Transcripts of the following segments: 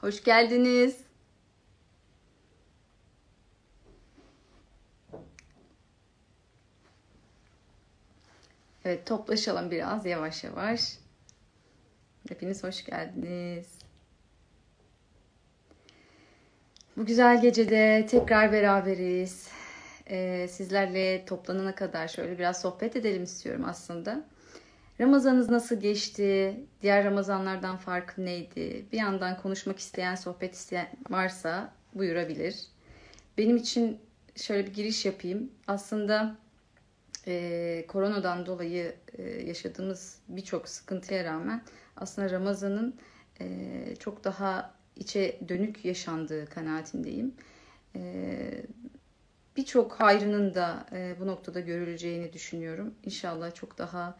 Hoş geldiniz. Evet toplaşalım biraz yavaş yavaş. Hepiniz hoş geldiniz. Bu güzel gecede tekrar beraberiz. Ee, sizlerle toplanana kadar şöyle biraz sohbet edelim istiyorum aslında. Ramazanınız nasıl geçti? Diğer Ramazanlardan farkı neydi? Bir yandan konuşmak isteyen, sohbet isteyen varsa buyurabilir. Benim için şöyle bir giriş yapayım. Aslında e, koronadan dolayı e, yaşadığımız birçok sıkıntıya rağmen aslında Ramazan'ın e, çok daha içe dönük yaşandığı kanaatindeyim. E, birçok hayrının da e, bu noktada görüleceğini düşünüyorum. İnşallah çok daha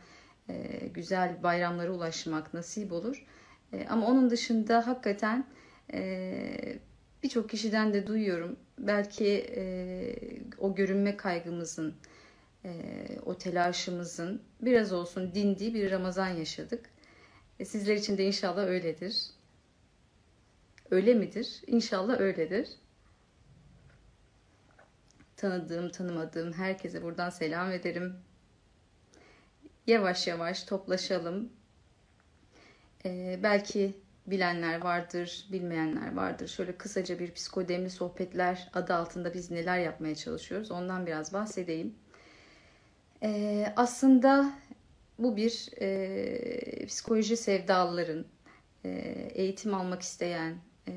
güzel bayramlara ulaşmak nasip olur. E, ama onun dışında hakikaten e, birçok kişiden de duyuyorum. Belki o görünme kaygımızın, o telaşımızın biraz olsun dindiği bir Ramazan yaşadık. Sizler için de inşallah öyledir. Öyle midir? İnşallah öyledir. Tanıdığım, tanımadığım herkese buradan selam ederim yavaş yavaş toplaşalım. Ee, belki bilenler vardır, bilmeyenler vardır. Şöyle kısaca bir psikodemli sohbetler adı altında biz neler yapmaya çalışıyoruz ondan biraz bahsedeyim. Ee, aslında bu bir e, psikoloji sevdalıların, e, eğitim almak isteyen, e,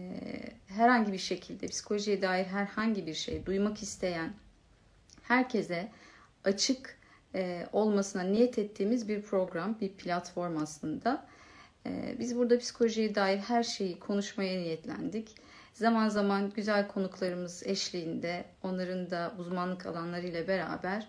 herhangi bir şekilde psikolojiye dair herhangi bir şey duymak isteyen herkese açık e, olmasına niyet ettiğimiz bir program, bir platform aslında. E, biz burada psikolojiye dair her şeyi konuşmaya niyetlendik. Zaman zaman güzel konuklarımız eşliğinde onların da uzmanlık alanlarıyla beraber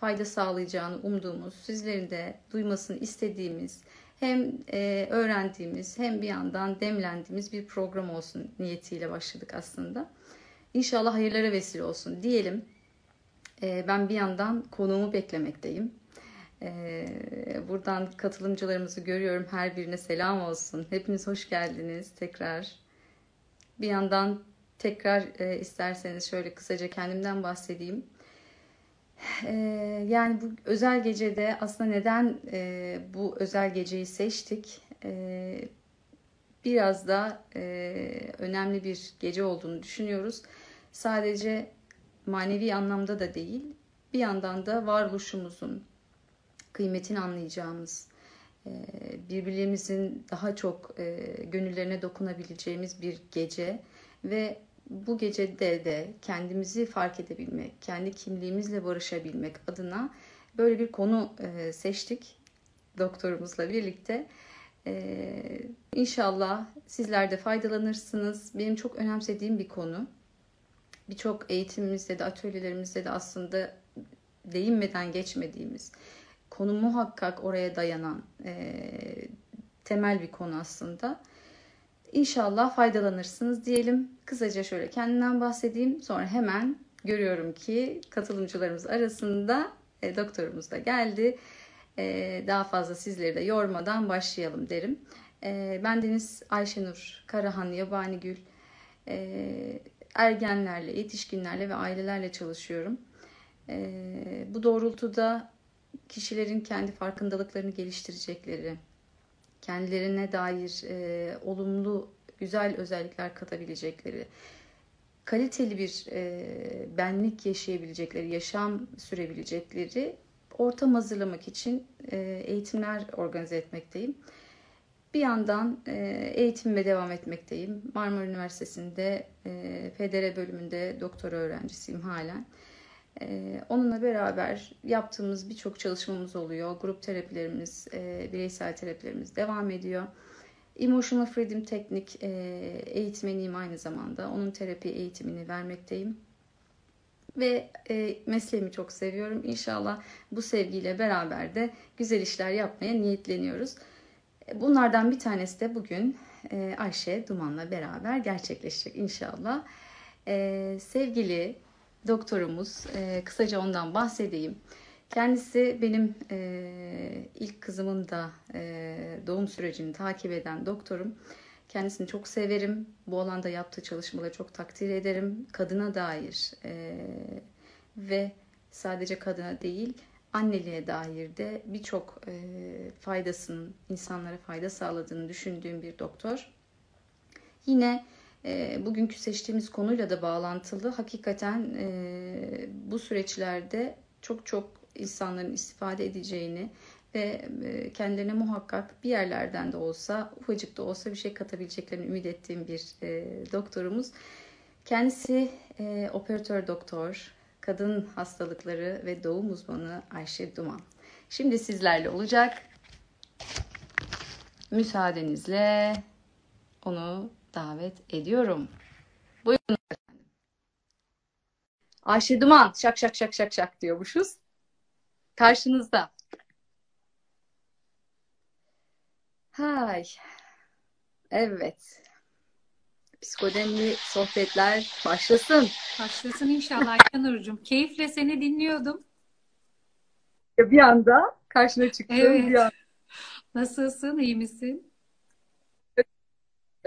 fayda sağlayacağını umduğumuz, sizlerin de duymasını istediğimiz, hem e, öğrendiğimiz hem bir yandan demlendiğimiz bir program olsun niyetiyle başladık aslında. İnşallah hayırlara vesile olsun diyelim. Ee, ben bir yandan konuğumu beklemekteyim. Ee, buradan katılımcılarımızı görüyorum. Her birine selam olsun. Hepiniz hoş geldiniz tekrar. Bir yandan tekrar e, isterseniz şöyle kısaca kendimden bahsedeyim. Ee, yani bu özel gecede aslında neden e, bu özel geceyi seçtik? Biraz da e, önemli bir gece olduğunu düşünüyoruz. Sadece manevi anlamda da değil, bir yandan da varoluşumuzun kıymetini anlayacağımız, e, birbirlerimizin daha çok e, gönüllerine dokunabileceğimiz bir gece ve bu gecede de kendimizi fark edebilmek, kendi kimliğimizle barışabilmek adına böyle bir konu e, seçtik doktorumuzla birlikte. İnşallah sizler de faydalanırsınız. Benim çok önemsediğim bir konu birçok eğitimimizde de atölyelerimizde de aslında değinmeden geçmediğimiz konu muhakkak oraya dayanan e, temel bir konu aslında. İnşallah faydalanırsınız diyelim. Kısaca şöyle kendimden bahsedeyim. Sonra hemen görüyorum ki katılımcılarımız arasında e, doktorumuz da geldi. E, daha fazla sizleri de yormadan başlayalım derim. E, ben Deniz Ayşenur Karahan Yabanigül. E, ergenlerle, yetişkinlerle ve ailelerle çalışıyorum. E, bu doğrultuda kişilerin kendi farkındalıklarını geliştirecekleri, kendilerine dair e, olumlu, güzel özellikler katabilecekleri, kaliteli bir e, benlik yaşayabilecekleri, yaşam sürebilecekleri ortam hazırlamak için e, eğitimler organize etmekteyim. Bir yandan e, eğitimime devam etmekteyim. Marmara Üniversitesi'nde e, FDR bölümünde doktora öğrencisiyim halen. E, onunla beraber yaptığımız birçok çalışmamız oluyor. Grup terapilerimiz, bireysel terapilerimiz devam ediyor. Emotional Freedom Teknik eğitmeniyim aynı zamanda. Onun terapi eğitimini vermekteyim. Ve mesleğimi çok seviyorum. İnşallah bu sevgiyle beraber de güzel işler yapmaya niyetleniyoruz. Bunlardan bir tanesi de bugün e, Ayşe Duman'la beraber gerçekleşecek inşallah. E, sevgili doktorumuz, e, kısaca ondan bahsedeyim. Kendisi benim ilk kızımın da doğum sürecini takip eden doktorum. Kendisini çok severim. Bu alanda yaptığı çalışmaları çok takdir ederim. Kadına dair e, ve sadece kadına değil anneliğe dair de birçok e, faydasının insanlara fayda sağladığını düşündüğüm bir doktor. Yine e, bugünkü seçtiğimiz konuyla da bağlantılı hakikaten e, bu süreçlerde çok çok insanların istifade edeceğini ve e, kendilerine muhakkak bir yerlerden de olsa ufacık da olsa bir şey katabileceklerini ümit ettiğim bir e, doktorumuz. Kendisi e, operatör doktor, kadın hastalıkları ve doğum uzmanı Ayşe Duman. Şimdi sizlerle olacak. Müsaadenizle onu davet ediyorum. Buyurun efendim. Ayşe Duman şak şak şak şak şak diyormuşuz. Karşınızda. Hay. Evet. Psikodemli sohbetler başlasın. Başlasın inşallah Ayşenur'cum. Keyifle seni dinliyordum. Bir anda karşına çıktım. Evet. Bir anda. Nasılsın? İyi misin?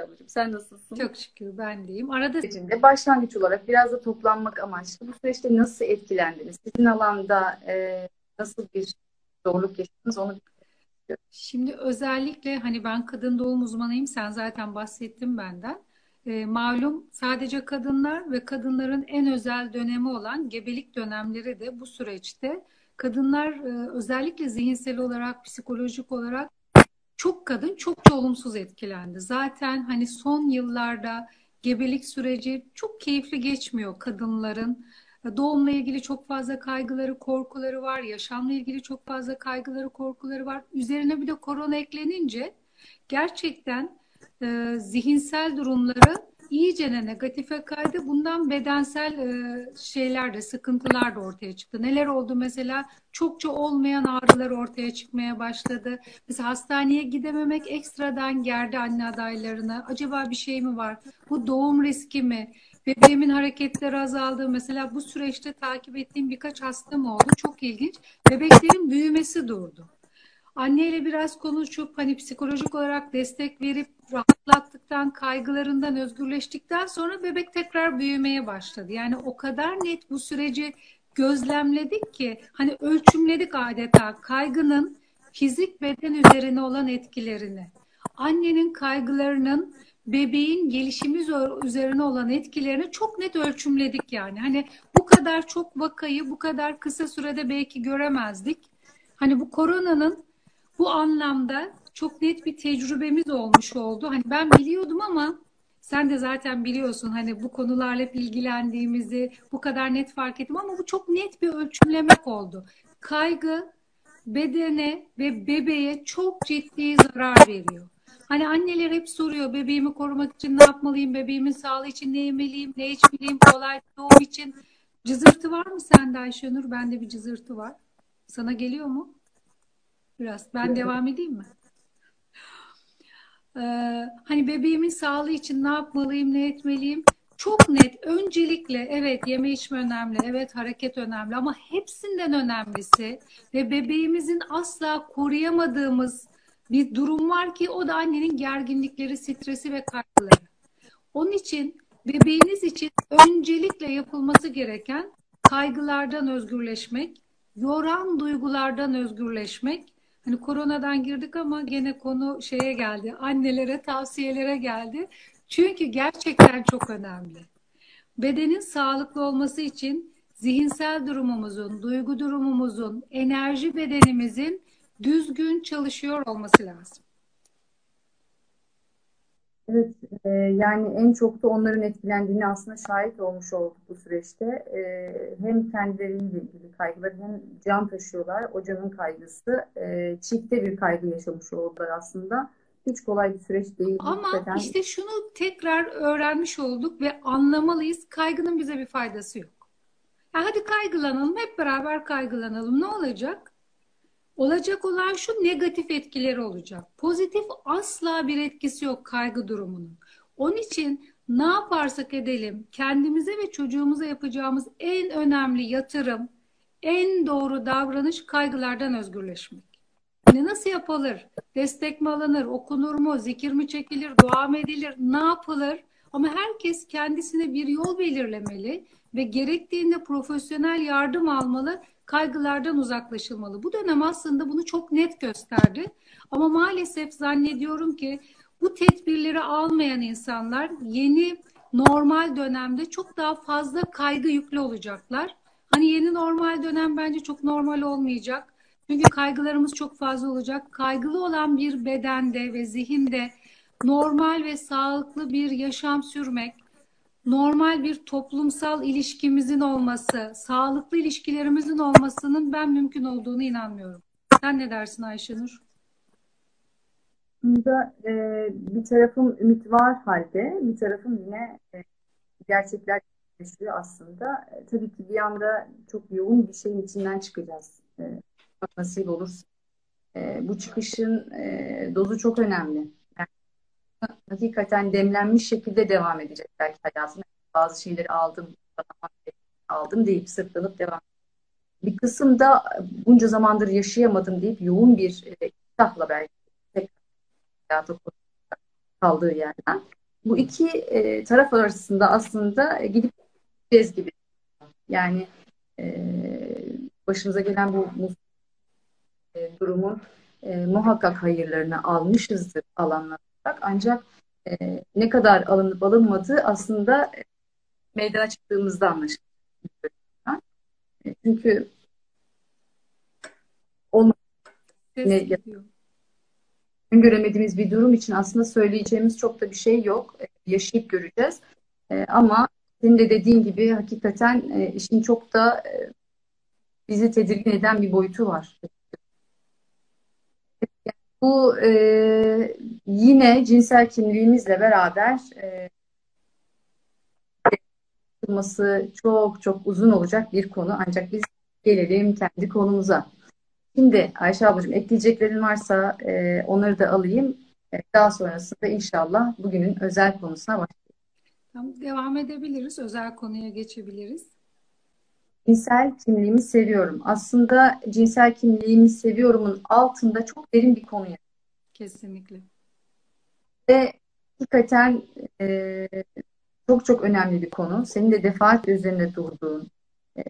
Ablacığım, Sen nasılsın? Çok şükür ben deyim. Arada sürecinde başlangıç olarak biraz da toplanmak amaçlı bu süreçte nasıl etkilendiniz? Sizin alanda e, nasıl bir zorluk yaşadınız onu şimdi özellikle hani ben kadın doğum uzmanıyım. Sen zaten bahsettin benden. Ee, malum sadece kadınlar ve kadınların en özel dönemi olan gebelik dönemleri de bu süreçte kadınlar e, özellikle zihinsel olarak, psikolojik olarak çok kadın çok olumsuz etkilendi. Zaten hani son yıllarda gebelik süreci çok keyifli geçmiyor kadınların. Doğumla ilgili çok fazla kaygıları, korkuları var. Yaşamla ilgili çok fazla kaygıları, korkuları var. Üzerine bir de korona eklenince gerçekten e, zihinsel durumları iyicene negatife kaydı. Bundan bedensel e, şeyler de, sıkıntılar da ortaya çıktı. Neler oldu mesela? Çokça olmayan ağrılar ortaya çıkmaya başladı. Mesela hastaneye gidememek ekstradan gerdi anne adaylarına. Acaba bir şey mi var? Bu doğum riski mi? Bebeğimin hareketleri azaldı. Mesela bu süreçte takip ettiğim birkaç hastam oldu. Çok ilginç. Bebeklerin büyümesi durdu. Anneyle biraz konuşup hani psikolojik olarak destek verip rahatlattıktan, kaygılarından özgürleştikten sonra bebek tekrar büyümeye başladı. Yani o kadar net bu süreci gözlemledik ki hani ölçümledik adeta kaygının fizik beden üzerine olan etkilerini. Annenin kaygılarının bebeğin gelişimi üzerine olan etkilerini çok net ölçümledik yani. Hani bu kadar çok vakayı bu kadar kısa sürede belki göremezdik. Hani bu koronanın bu anlamda çok net bir tecrübemiz olmuş oldu. Hani ben biliyordum ama sen de zaten biliyorsun hani bu konularla ilgilendiğimizi bu kadar net fark ettim ama bu çok net bir ölçümlemek oldu. Kaygı bedene ve bebeğe çok ciddi zarar veriyor. Hani anneler hep soruyor bebeğimi korumak için ne yapmalıyım, bebeğimin sağlığı için ne yemeliyim, ne içmeliyim, kolay doğum için. Cızırtı var mı sende Ayşenur? Bende bir cızırtı var. Sana geliyor mu? Biraz. Ben devam edeyim mi? Ee, hani bebeğimin sağlığı için ne yapmalıyım, ne etmeliyim? Çok net. Öncelikle evet yeme içme önemli, evet hareket önemli ama hepsinden önemlisi ve bebeğimizin asla koruyamadığımız bir durum var ki o da annenin gerginlikleri, stresi ve kaygıları. Onun için bebeğiniz için öncelikle yapılması gereken kaygılardan özgürleşmek, yoran duygulardan özgürleşmek Hani koronadan girdik ama gene konu şeye geldi. Annelere, tavsiyelere geldi. Çünkü gerçekten çok önemli. Bedenin sağlıklı olması için zihinsel durumumuzun, duygu durumumuzun, enerji bedenimizin düzgün çalışıyor olması lazım. Evet, e, yani en çok da onların etkilendiğini aslında şahit olmuş olduk bu süreçte. E, hem kendileriyle ilgili kaygılar hem can taşıyorlar. O canın kaygısı. E, çifte bir kaygı yaşamış oldular aslında. Hiç kolay bir süreç değil. Ama Zaten... işte şunu tekrar öğrenmiş olduk ve anlamalıyız. Kaygının bize bir faydası yok. Ya hadi kaygılanalım, hep beraber kaygılanalım. Ne olacak? Olacak olan şu negatif etkileri olacak. Pozitif asla bir etkisi yok kaygı durumunun. Onun için ne yaparsak edelim kendimize ve çocuğumuza yapacağımız en önemli yatırım, en doğru davranış kaygılardan özgürleşmek. Ne nasıl yapılır? Destek mi alınır? Okunur mu? Zikir mi çekilir? Dua mı edilir? Ne yapılır? Ama herkes kendisine bir yol belirlemeli ve gerektiğinde profesyonel yardım almalı, kaygılardan uzaklaşılmalı. Bu dönem aslında bunu çok net gösterdi. Ama maalesef zannediyorum ki bu tedbirleri almayan insanlar yeni normal dönemde çok daha fazla kaygı yüklü olacaklar. Hani yeni normal dönem bence çok normal olmayacak. Çünkü kaygılarımız çok fazla olacak. Kaygılı olan bir bedende ve zihinde normal ve sağlıklı bir yaşam sürmek, normal bir toplumsal ilişkimizin olması, sağlıklı ilişkilerimizin olmasının ben mümkün olduğunu inanmıyorum. Sen ne dersin Ayşenur? Bunda e, bir tarafım ümit var halde, bir tarafım yine e, gerçekler yaşıyor aslında. E, tabii ki bir anda çok yoğun bir şeyin içinden çıkacağız. E, nasip olursa. E, bu çıkışın e, dozu çok önemli. Hakikaten demlenmiş şekilde devam edecek belki hayatına. Bazı şeyleri aldım, aldım deyip sırtlanıp devam Bir kısım da bunca zamandır yaşayamadım deyip yoğun bir e, iştahla belki hayata kaldığı yerden. Bu iki e, taraf arasında aslında gidip gideceğiz gibi. Yani e, başımıza gelen bu e, durumun e, muhakkak hayırlarını almışızdır alanlar olarak. Ancak e, ne kadar alınıp alınmadığı aslında e, meydana çıktığımızda anlaşılıyor. E, çünkü olmadı. Ne, öngöremediğimiz bir durum için aslında söyleyeceğimiz çok da bir şey yok. E, yaşayıp göreceğiz. E, ama senin de dediğin gibi hakikaten e, işin çok da e, bizi tedirgin eden bir boyutu var. Bu e, yine cinsel kimliğimizle beraber e, çok çok uzun olacak bir konu. Ancak biz gelelim kendi konumuza. Şimdi Ayşe ablacığım ekleyeceklerin varsa e, onları da alayım. E, daha sonrasında inşallah bugünün özel konusuna başlayalım. Tamam, devam edebiliriz. Özel konuya geçebiliriz. Cinsel kimliğimi seviyorum. Aslında cinsel kimliğimi seviyorumun altında çok derin bir konu yatıyor. Kesinlikle. Ve hakikaten e, çok çok önemli bir konu. Senin de defaatle üzerinde durduğun,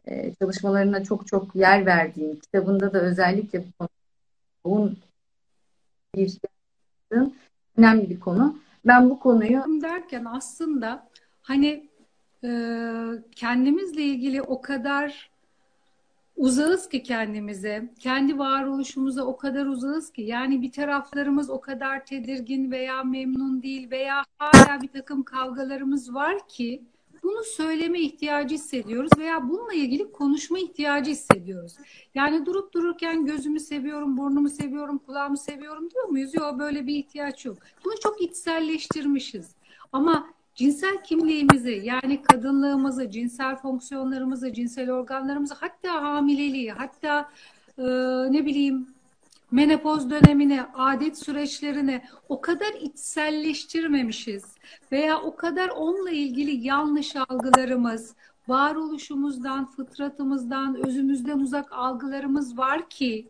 e, çalışmalarına çok çok yer verdiğin, kitabında da özellikle bu konunun bir önemli bir konu. Ben bu konuyu derken aslında hani kendimizle ilgili o kadar uzağız ki kendimize, kendi varoluşumuza o kadar uzağız ki yani bir taraflarımız o kadar tedirgin veya memnun değil veya hala bir takım kavgalarımız var ki bunu söyleme ihtiyacı hissediyoruz veya bununla ilgili konuşma ihtiyacı hissediyoruz. Yani durup dururken gözümü seviyorum, burnumu seviyorum, kulağımı seviyorum diyor muyuz? Yok böyle bir ihtiyaç yok. Bunu çok içselleştirmişiz. Ama cinsel kimliğimizi yani kadınlığımızı, cinsel fonksiyonlarımızı, cinsel organlarımızı hatta hamileliği, hatta e, ne bileyim menopoz dönemini, adet süreçlerini o kadar içselleştirmemişiz veya o kadar onunla ilgili yanlış algılarımız, varoluşumuzdan, fıtratımızdan, özümüzden uzak algılarımız var ki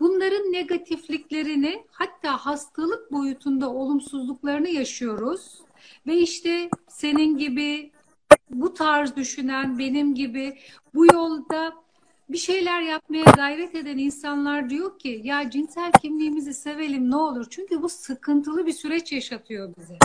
bunların negatifliklerini hatta hastalık boyutunda olumsuzluklarını yaşıyoruz. Ve işte senin gibi bu tarz düşünen, benim gibi bu yolda bir şeyler yapmaya gayret eden insanlar diyor ki ya cinsel kimliğimizi sevelim ne olur. Çünkü bu sıkıntılı bir süreç yaşatıyor bize.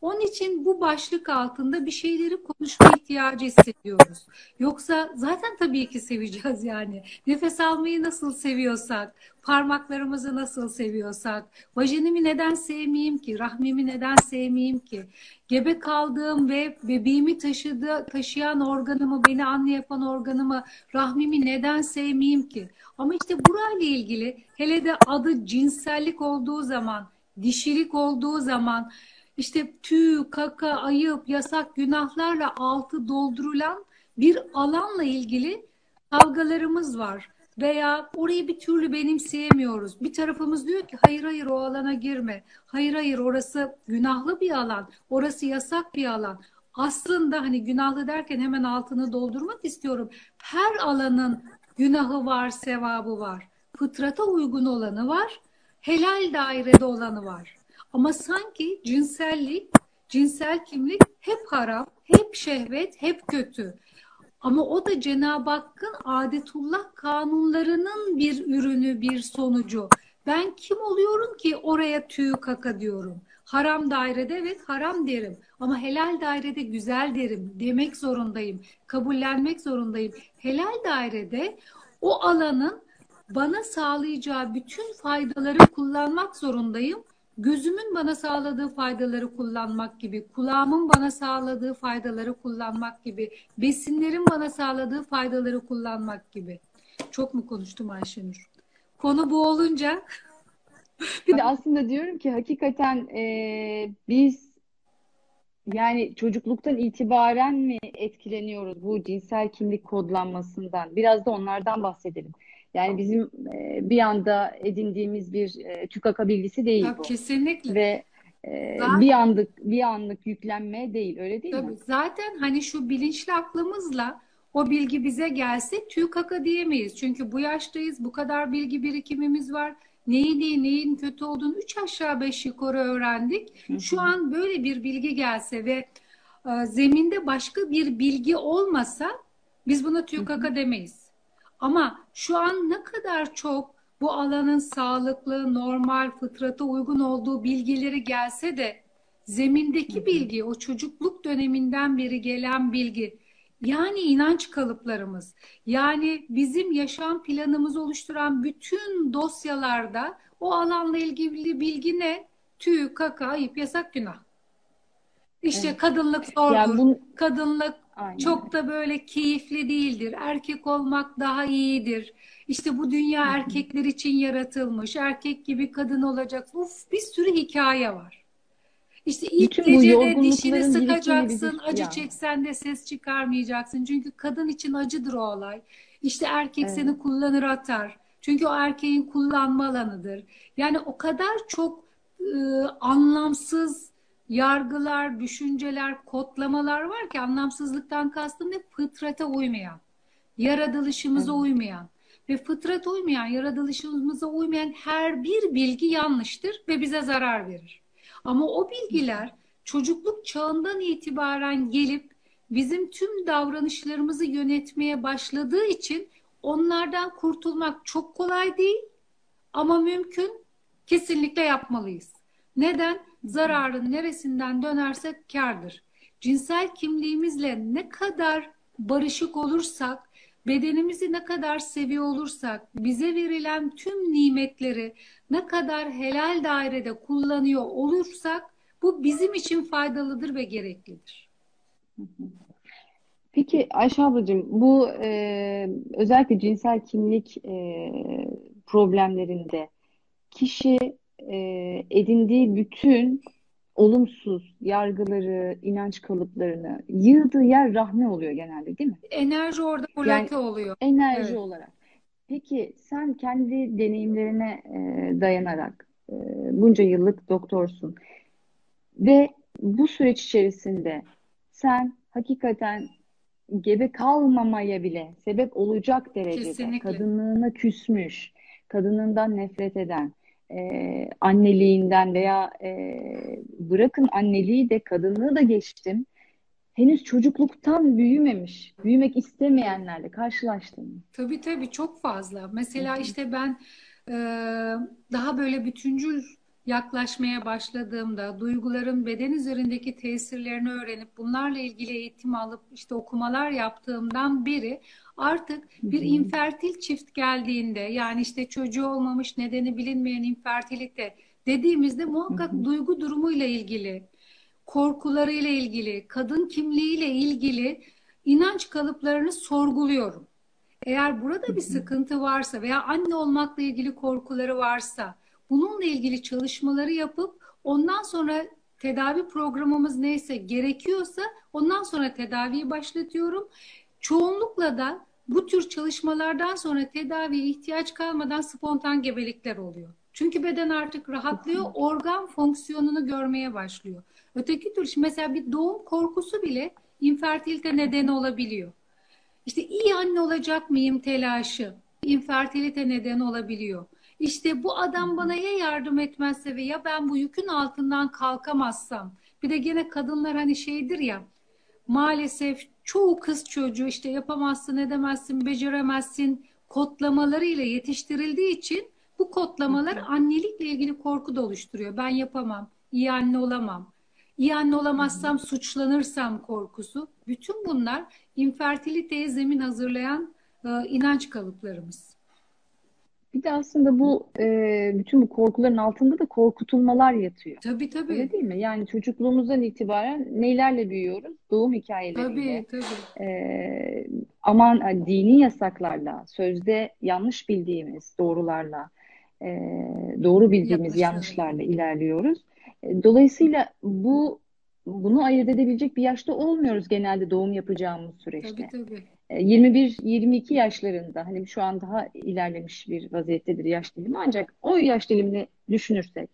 Onun için bu başlık altında bir şeyleri konuşma ihtiyacı hissediyoruz. Yoksa zaten tabii ki seveceğiz yani. Nefes almayı nasıl seviyorsak, parmaklarımızı nasıl seviyorsak, vajinimi neden sevmeyeyim ki, rahmimi neden sevmeyeyim ki, gebe kaldığım ve bebeğimi taşıdı, taşıyan organımı, beni anne yapan organımı, rahmimi neden sevmeyeyim ki? Ama işte burayla ilgili hele de adı cinsellik olduğu zaman, dişilik olduğu zaman işte tüy, kaka, ayıp, yasak günahlarla altı doldurulan bir alanla ilgili kavgalarımız var. Veya orayı bir türlü benimseyemiyoruz. Bir tarafımız diyor ki hayır hayır o alana girme. Hayır hayır orası günahlı bir alan. Orası yasak bir alan. Aslında hani günahlı derken hemen altını doldurmak istiyorum. Her alanın günahı var, sevabı var. Fıtrata uygun olanı var helal dairede olanı var. Ama sanki cinsellik, cinsel kimlik hep haram, hep şehvet, hep kötü. Ama o da Cenab-ı Hakk'ın adetullah kanunlarının bir ürünü, bir sonucu. Ben kim oluyorum ki oraya tüy kaka diyorum. Haram dairede evet haram derim. Ama helal dairede güzel derim. Demek zorundayım. Kabullenmek zorundayım. Helal dairede o alanın bana sağlayacağı bütün faydaları kullanmak zorundayım. Gözümün bana sağladığı faydaları kullanmak gibi, kulağımın bana sağladığı faydaları kullanmak gibi, besinlerin bana sağladığı faydaları kullanmak gibi. Çok mu konuştum Ayşenur? Konu bu olunca bir de aslında diyorum ki hakikaten e, biz yani çocukluktan itibaren mi etkileniyoruz bu cinsel kimlik kodlanmasından? Biraz da onlardan bahsedelim. Yani bizim e, bir anda edindiğimiz bir e, TÜKAKA bilgisi değil Tabii, bu. Kesinlikle. Ve e, Zaten- bir anlık bir anlık yüklenme değil, öyle değil Tabii mi? zaten hani şu bilinçli aklımızla o bilgi bize gelse tüy kaka diyemeyiz. Çünkü bu yaştayız, bu kadar bilgi birikimimiz var. Neyin iyi, neyin kötü olduğunu üç aşağı beş yukarı öğrendik. Hı Şu an böyle bir bilgi gelse ve e, zeminde başka bir bilgi olmasa biz buna tüy kaka demeyiz. Ama şu an ne kadar çok bu alanın sağlıklı, normal, fıtrata uygun olduğu bilgileri gelse de zemindeki bilgi, o çocukluk döneminden beri gelen bilgi, yani inanç kalıplarımız, yani bizim yaşam planımızı oluşturan bütün dosyalarda o alanla ilgili bilgi ne? Tüy, kaka, ayıp, yasak, günah. İşte Evet. kadınlık zordur, Yani bu kadınlık aynen çok da böyle keyifli değildir. Erkek olmak daha iyidir. İşte bu dünya erkekler için yaratılmış. Erkek gibi kadın olacak. Uf bir sürü hikaye var. İşte ilk Bütün gecede dişini sıkacaksın, acı ya. çeksen de ses çıkarmayacaksın. Çünkü kadın için acıdır o olay. İşte erkek Evet. seni kullanır atar. Çünkü o erkeğin kullanma alanıdır. Yani o kadar çok e, anlamsız yargılar, düşünceler, kodlamalar var ki anlamsızlıktan kastım ne? Fıtrata uymayan, yaratılışımıza Evet. uymayan ve fıtrata uymayan, yaratılışımıza uymayan her bir bilgi yanlıştır ve bize zarar verir. Ama o bilgiler çocukluk çağından itibaren gelip bizim tüm davranışlarımızı yönetmeye başladığı için onlardan kurtulmak çok kolay değil ama mümkün. Kesinlikle yapmalıyız. Neden? Zararın neresinden dönersek kârdır. Cinsel kimliğimizle ne kadar barışık olursak, bedenimizi ne kadar seviyor olursak, bize verilen tüm nimetleri ne kadar helal dairede kullanıyor olursak, bu bizim için faydalıdır ve gereklidir. Peki Ayşe ablacığım bu e, özellikle cinsel kimlik e, problemlerinde kişi e, edindiği bütün olumsuz yargıları, inanç kalıplarını yığdığı yer rahmi oluyor genelde değil mi? Enerji orada bloke oluyor. Enerji Evet. olarak. Peki sen kendi deneyimlerine e, dayanarak e, bunca yıllık doktorsun ve bu süreç içerisinde sen hakikaten gebe kalmamaya bile sebep olacak derecede Kesinlikle. kadınlığına küsmüş, kadınından nefret eden, e, anneliğinden veya e, bırakın anneliği de kadınlığı da geçtim. Henüz çocukluktan büyümemiş, büyümek istemeyenlerle karşılaştın mı? Tabii tabii çok fazla. Mesela işte ben e, daha böyle bütüncül yaklaşmaya başladığımda duyguların beden üzerindeki tesirlerini öğrenip bunlarla ilgili eğitim alıp işte okumalar yaptığımdan beri artık bir infertil çift geldiğinde yani işte çocuğu olmamış nedeni bilinmeyen infertilite dediğimizde muhakkak duygu durumuyla ilgili korkularıyla ilgili, kadın kimliğiyle ilgili inanç kalıplarını sorguluyorum. Eğer burada bir sıkıntı varsa veya anne olmakla ilgili korkuları varsa bununla ilgili çalışmaları yapıp ondan sonra tedavi programımız neyse gerekiyorsa ondan sonra tedaviyi başlatıyorum. Çoğunlukla da bu tür çalışmalardan sonra tedaviye ihtiyaç kalmadan spontan gebelikler oluyor. Çünkü beden artık rahatlıyor, organ fonksiyonunu görmeye başlıyor. Öteki tür mesela bir doğum korkusu bile infertilite nedeni olabiliyor. İşte iyi anne olacak mıyım telaşı infertilite nedeni olabiliyor. İşte bu adam bana ya yardım etmezse ve ya ben bu yükün altından kalkamazsam. Bir de gene kadınlar hani şeydir ya maalesef çoğu kız çocuğu işte yapamazsın, edemezsin, beceremezsin kodlamalarıyla yetiştirildiği için bu kodlamalar annelikle ilgili korku da oluşturuyor. Ben yapamam, iyi anne olamam. İyi anne olamazsam suçlanırsam korkusu. Bütün bunlar infertiliteye zemin hazırlayan e, inanç kalıplarımız. Bir de aslında bu e, bütün bu korkuların altında da korkutulmalar yatıyor. Tabii tabii. Öyle değil mi? Yani çocukluğumuzdan itibaren neylerle büyüyoruz? Doğum hikayeleriyle. Tabii tabii. E, aman dini yasaklarla, sözde yanlış bildiğimiz doğrularla, e, doğru bildiğimiz yanlışlarla ilerliyoruz. E, dolayısıyla bu bunu ayırt edebilecek bir yaşta olmuyoruz genelde doğum yapacağımız süreçte. Tabii tabii. 21-22 yaşlarında hani şu an daha ilerlemiş bir vaziyettedir yaş dilimi ancak o yaş dilimini düşünürsek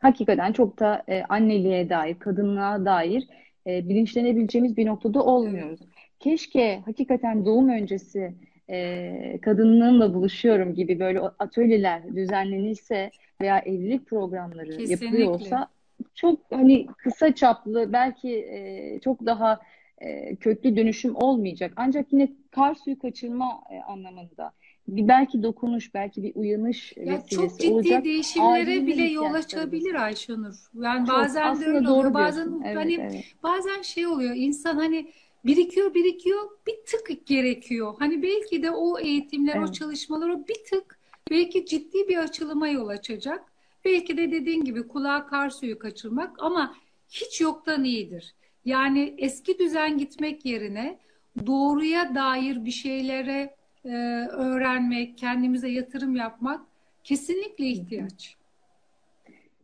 hakikaten çok da e, anneliğe dair, kadınlığa dair e, bilinçlenebileceğimiz bir noktada olmuyoruz. Keşke hakikaten doğum öncesi e, kadınlığımla buluşuyorum gibi böyle atölyeler düzenlenirse veya evlilik programları Kesinlikle. yapılıyor olsa çok hani kısa çaplı belki e, çok daha e, köklü dönüşüm olmayacak. Ancak yine kar suyu kaçırma e, anlamında bir belki dokunuş, belki bir uyanış Ya vesilesi çok ciddi olacak. değişimlere Acil bile yol açabilir. Ayşenur. Yani Çok bazen de öyle doğru oluyor. Bazen. Evet, hani evet. bazen şey oluyor. İnsan hani birikiyor birikiyor bir tık gerekiyor. Hani belki de o eğitimler, o Evet. çalışmalar o bir tık belki ciddi bir açılıma yol açacak. Belki de dediğin gibi kulağa kar suyu kaçırmak ama hiç yoktan iyidir. Yani eski düzen gitmek yerine doğruya dair bir şeylere e, öğrenmek, kendimize yatırım yapmak kesinlikle ihtiyaç.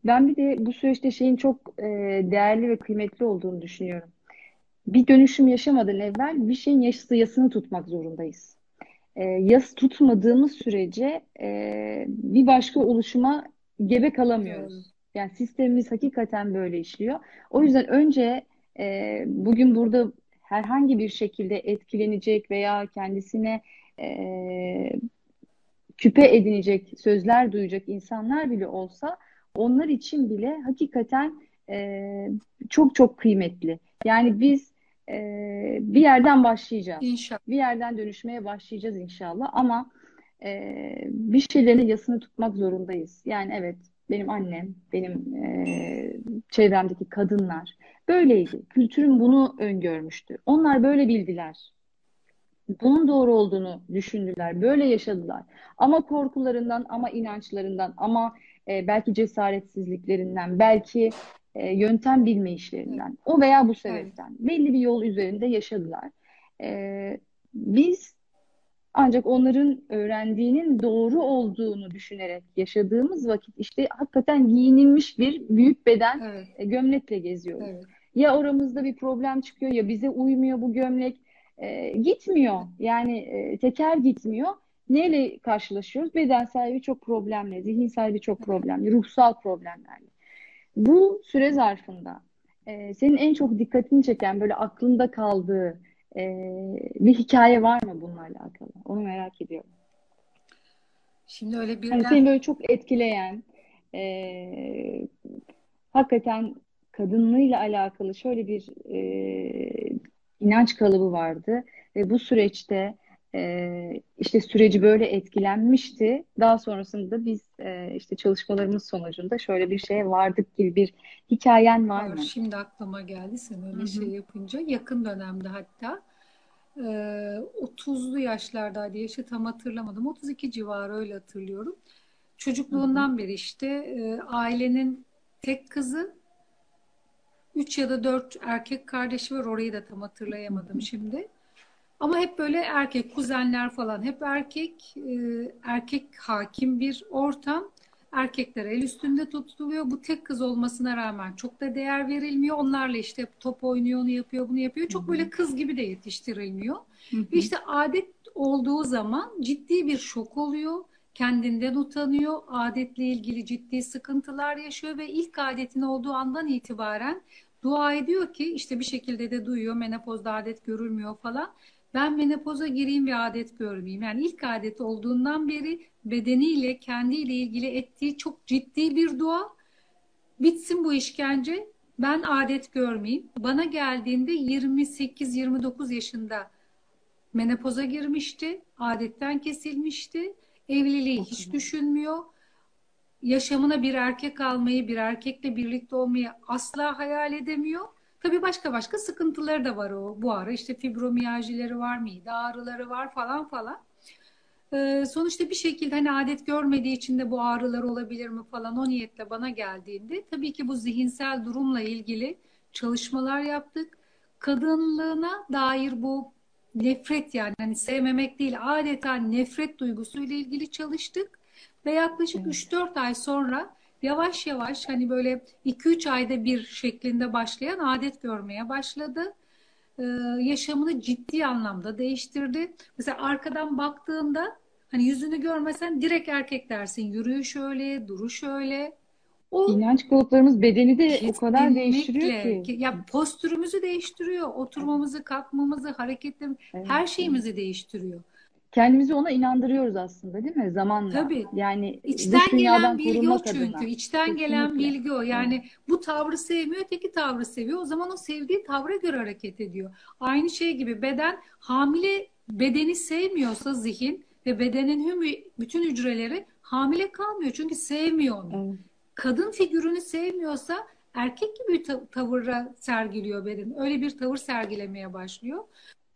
Ben bir de bu süreçte şeyin çok e, değerli ve kıymetli olduğunu düşünüyorum. Bir dönüşüm yaşamadan evvel bir şeyin yası, yasını tutmak zorundayız. E, yas tutmadığımız sürece e, bir başka oluşuma gebe kalamıyoruz. Yani sistemimiz hakikaten böyle işliyor. O yüzden önce e, bugün burada herhangi bir şekilde etkilenecek veya kendisine e, küpe edinecek sözler duyacak insanlar bile olsa onlar için bile hakikaten e, çok çok kıymetli. Yani biz e, bir yerden başlayacağız. İnşallah. Bir yerden dönüşmeye başlayacağız inşallah ama e, bir şeylerin yasını tutmak zorundayız. Yani evet benim annem, benim e, çevremdeki kadınlar böyleydi. Kültürüm bunu öngörmüştü. Onlar böyle bildiler. Bunun doğru olduğunu düşündüler, böyle yaşadılar. Ama korkularından, ama inançlarından, ama e, belki cesaretsizliklerinden, belki e, yöntem bilmeyişlerinden, o veya bu sebepten belli bir yol üzerinde yaşadılar. E, biz ancak onların öğrendiğinin doğru olduğunu düşünerek yaşadığımız vakit işte hakikaten giyinilmiş bir büyük beden Evet, e, gömlekle geziyoruz. evet. Ya aramızda bir problem çıkıyor ya bize uymuyor bu gömlek. E, gitmiyor. Yani e, teker gitmiyor. Neyle karşılaşıyoruz? Bedensel birçok problemle, zihinsel birçok problemle, ruhsal problemlerle. Bu süre zarfında e, senin en çok dikkatini çeken böyle aklında kaldığı e, bir hikaye var mı bununla alakalı? Onu merak ediyorum. Şimdi öyle birden seni böyle çok etkileyen, e, hakikaten kadınlığıyla alakalı şöyle bir e, inanç kalıbı vardı ve bu süreçte e, işte süreci böyle etkilenmişti. Daha sonrasında biz e, işte çalışmalarımız sonucunda şöyle bir şeye vardık gibi bir hikayen var var. mı? Şimdi aklıma geldi sen öyle hı. şey yapınca. Yakın dönemde hatta e, 30'lu yaşlardaydı. Yaşı tam hatırlamadım. 32 civarı öyle hatırlıyorum. Çocukluğundan beri işte e, ailenin tek kızı 3 ya da 4 erkek kardeşi var. Orayı da tam hatırlayamadım şimdi. Ama hep böyle erkek, kuzenler falan hep erkek, e, erkek hakim bir ortam. Erkekler el üstünde tutuluyor. Bu tek kız olmasına rağmen çok da değer verilmiyor. Onlarla işte top oynuyor, onu yapıyor, bunu yapıyor. Çok böyle kız gibi de yetiştirilmiyor. Hı Ve hı. işte adet olduğu zaman ciddi bir şok oluyor. Kendinden utanıyor. Adetle ilgili ciddi sıkıntılar yaşıyor ve ilk adetin olduğu andan itibaren dua ediyor ki işte bir şekilde de duyuyor. Menopozda adet görülmüyor falan. ben menopoza gireyim ve adet görmeyeyim. Yani ilk adet olduğundan beri bedeniyle, kendiyle ilgili ettiği çok ciddi bir dua. Bitsin bu işkence, ben adet görmeyeyim. Bana geldiğinde 28-29 yaşında menopoza girmişti, adetten kesilmişti. Evliliği hiç düşünmüyor. Yaşamına bir erkek almayı, bir erkekle birlikte olmayı asla hayal edemiyor. Tabii başka başka sıkıntıları da var o bu ara. İşte fibromiyaljileri var, mide ağrıları var falan falan. Ee, sonuçta bir şekilde hani adet görmediği için de bu ağrılar olabilir mi falan o niyetle bana geldiğinde tabii ki bu zihinsel durumla ilgili çalışmalar yaptık. Kadınlığına dair bu nefret yani hani sevmemek değil adeta nefret duygusuyla ilgili çalıştık ve yaklaşık evet. 3-4 ay sonra yavaş yavaş hani böyle 2-3 ayda bir şeklinde başlayan adet görmeye başladı. Ee, yaşamını ciddi anlamda değiştirdi. Mesela arkadan baktığında hani yüzünü görmesen direkt erkek dersin. Yürüyü şöyle, duru şöyle. O İnanç kalıplarımız bedeni de o kadar değiştiriyor ki. Ya postürümüzü değiştiriyor. Oturmamızı, kalkmamızı, hareketlerimizi, evet. her şeyimizi değiştiriyor kendimizi ona inandırıyoruz aslında değil mi zamanla? Tabii. Yani içten gelen bilgi o çünkü. Adına. İçten Kesinlikle. gelen bilgi o. Yani evet. bu tavrı sevmiyor, öteki tavrı seviyor. O zaman o sevdiği tavra göre hareket ediyor. Aynı şey gibi beden hamile bedeni sevmiyorsa zihin ve bedenin bütün hücreleri hamile kalmıyor. Çünkü sevmiyor onu. Evet. Kadın figürünü sevmiyorsa erkek gibi bir tavırla sergiliyor beden. Öyle bir tavır sergilemeye başlıyor.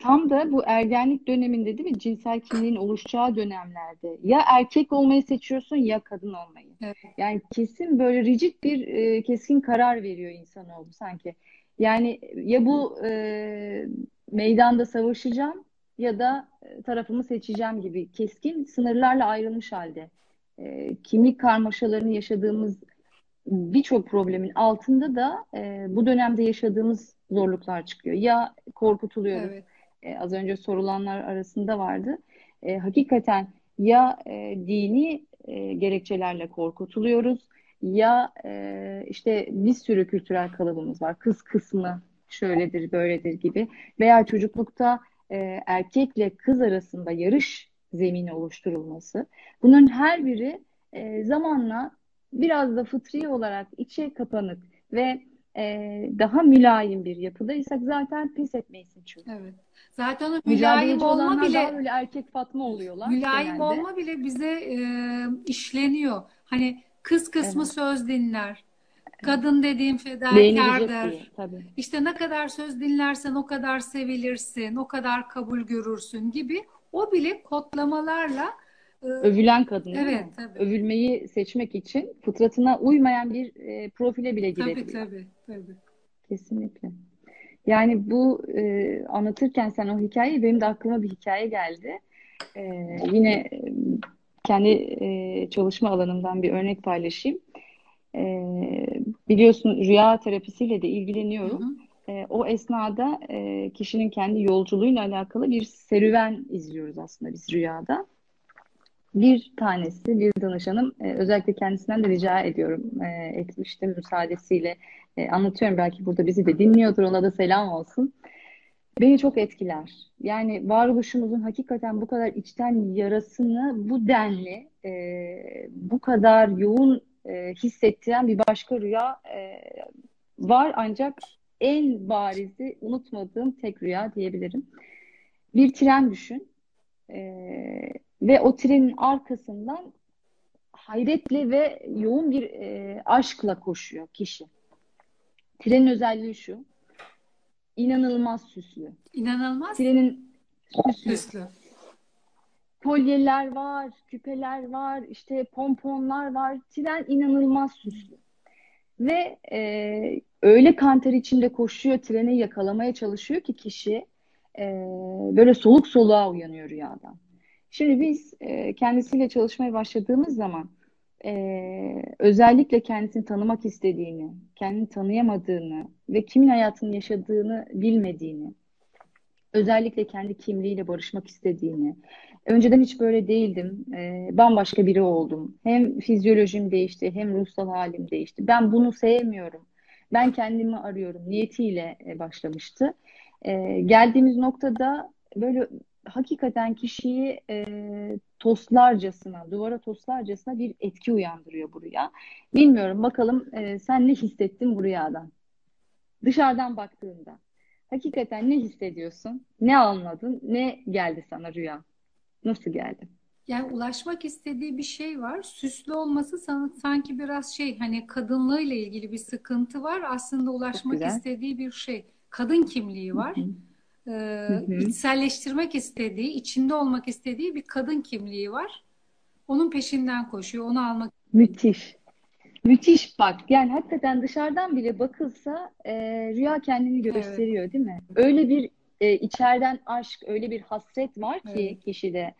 Tam da bu ergenlik döneminde değil mi? Cinsel kimliğin oluşacağı dönemlerde. Ya erkek olmayı seçiyorsun ya kadın olmayı. Evet. Yani kesin böyle rigid bir e, keskin karar veriyor insanoğlu sanki. Yani ya bu e, meydanda savaşacağım ya da e, tarafımı seçeceğim gibi keskin sınırlarla ayrılmış halde. E, kimlik karmaşalarını yaşadığımız birçok problemin altında da e, bu dönemde yaşadığımız zorluklar çıkıyor. Ya korkutuluyoruz. Evet e, az önce sorulanlar arasında vardı. E, hakikaten ya e, dini e, gerekçelerle korkutuluyoruz ya e, işte bir sürü kültürel kalıbımız var. Kız kısmı şöyledir, böyledir gibi veya çocuklukta e, erkekle kız arasında yarış zemini oluşturulması. Bunun her biri e, zamanla biraz da fıtri olarak içe kapanık ve e, daha mülayim bir yapıdaysak zaten pes etmeyisin çünkü. Evet. Zaten o mülayim olma bile daha böyle erkek Fatma oluyorlar. Mülayim genelde. olma bile bize e, işleniyor. Hani kız kısmı evet. söz dinler. Kadın dediğim fedakardır. Tabii. İşte ne kadar söz dinlersen o kadar sevilirsin, o kadar kabul görürsün gibi o bile kodlamalarla e, övülen kadın. Evet, tabii. Övülmeyi seçmek için fıtratına uymayan bir e, profile bile girebiliyor. Tabii tabii tabii. Kesinlikle. Yani bu e, anlatırken sen o hikayeyi benim de aklıma bir hikaye geldi. E, yine e, kendi e, çalışma alanımdan bir örnek paylaşayım. E, biliyorsun rüya terapisiyle de ilgileniyorum. Hı hı. E, o esnada e, kişinin kendi yolculuğuyla alakalı bir serüven izliyoruz aslında biz rüyada. Bir tanesi, bir danışanım, e, özellikle kendisinden de rica ediyorum, e, etmiştim müsaadesiyle e, anlatıyorum. Belki burada bizi de dinliyordur, ona da selam olsun. Beni çok etkiler. Yani varoluşumuzun hakikaten bu kadar içten yarasını bu denli, e, bu kadar yoğun e, hissettiren bir başka rüya e, var ancak en barizi unutmadığım tek rüya diyebilirim. Bir tren düşün. E, ve o trenin arkasından hayretle ve yoğun bir e, aşkla koşuyor kişi. Trenin özelliği şu. İnanılmaz süslü. İnanılmaz. Trenin süslü. süslü. Kolyeler var, küpeler var, işte pomponlar var. Tren inanılmaz süslü. Ve e, öyle kanter içinde koşuyor, treni yakalamaya çalışıyor ki kişi e, böyle soluk soluğa uyanıyor rüyadan. Şimdi biz e, kendisiyle çalışmaya başladığımız zaman e, özellikle kendisini tanımak istediğini, kendini tanıyamadığını ve kimin hayatını yaşadığını bilmediğini, özellikle kendi kimliğiyle barışmak istediğini, önceden hiç böyle değildim, e, bambaşka biri oldum. Hem fizyolojim değişti, hem ruhsal halim değişti. Ben bunu sevmiyorum, ben kendimi arıyorum niyetiyle e, başlamıştı. E, geldiğimiz noktada böyle hakikaten kişiyi e, toslarcasına, duvara toslarcasına bir etki uyandırıyor bu rüya. Bilmiyorum bakalım e, sen ne hissettin bu rüyadan? Dışarıdan baktığında. Hakikaten ne hissediyorsun? Ne anladın? Ne geldi sana rüya? Nasıl geldi? Yani ulaşmak istediği bir şey var. Süslü olması sanki biraz şey hani kadınlığıyla ilgili bir sıkıntı var. Aslında ulaşmak istediği bir şey. Kadın kimliği var. Hı hı. Ee, hı hı. içselleştirmek istediği, içinde olmak istediği bir kadın kimliği var. Onun peşinden koşuyor. Onu almak. Müthiş. Müthiş bak. Yani hakikaten dışarıdan bile bakılsa e, rüya kendini gösteriyor evet. değil mi? Öyle bir e, içeriden aşk, öyle bir hasret var ki evet. kişide.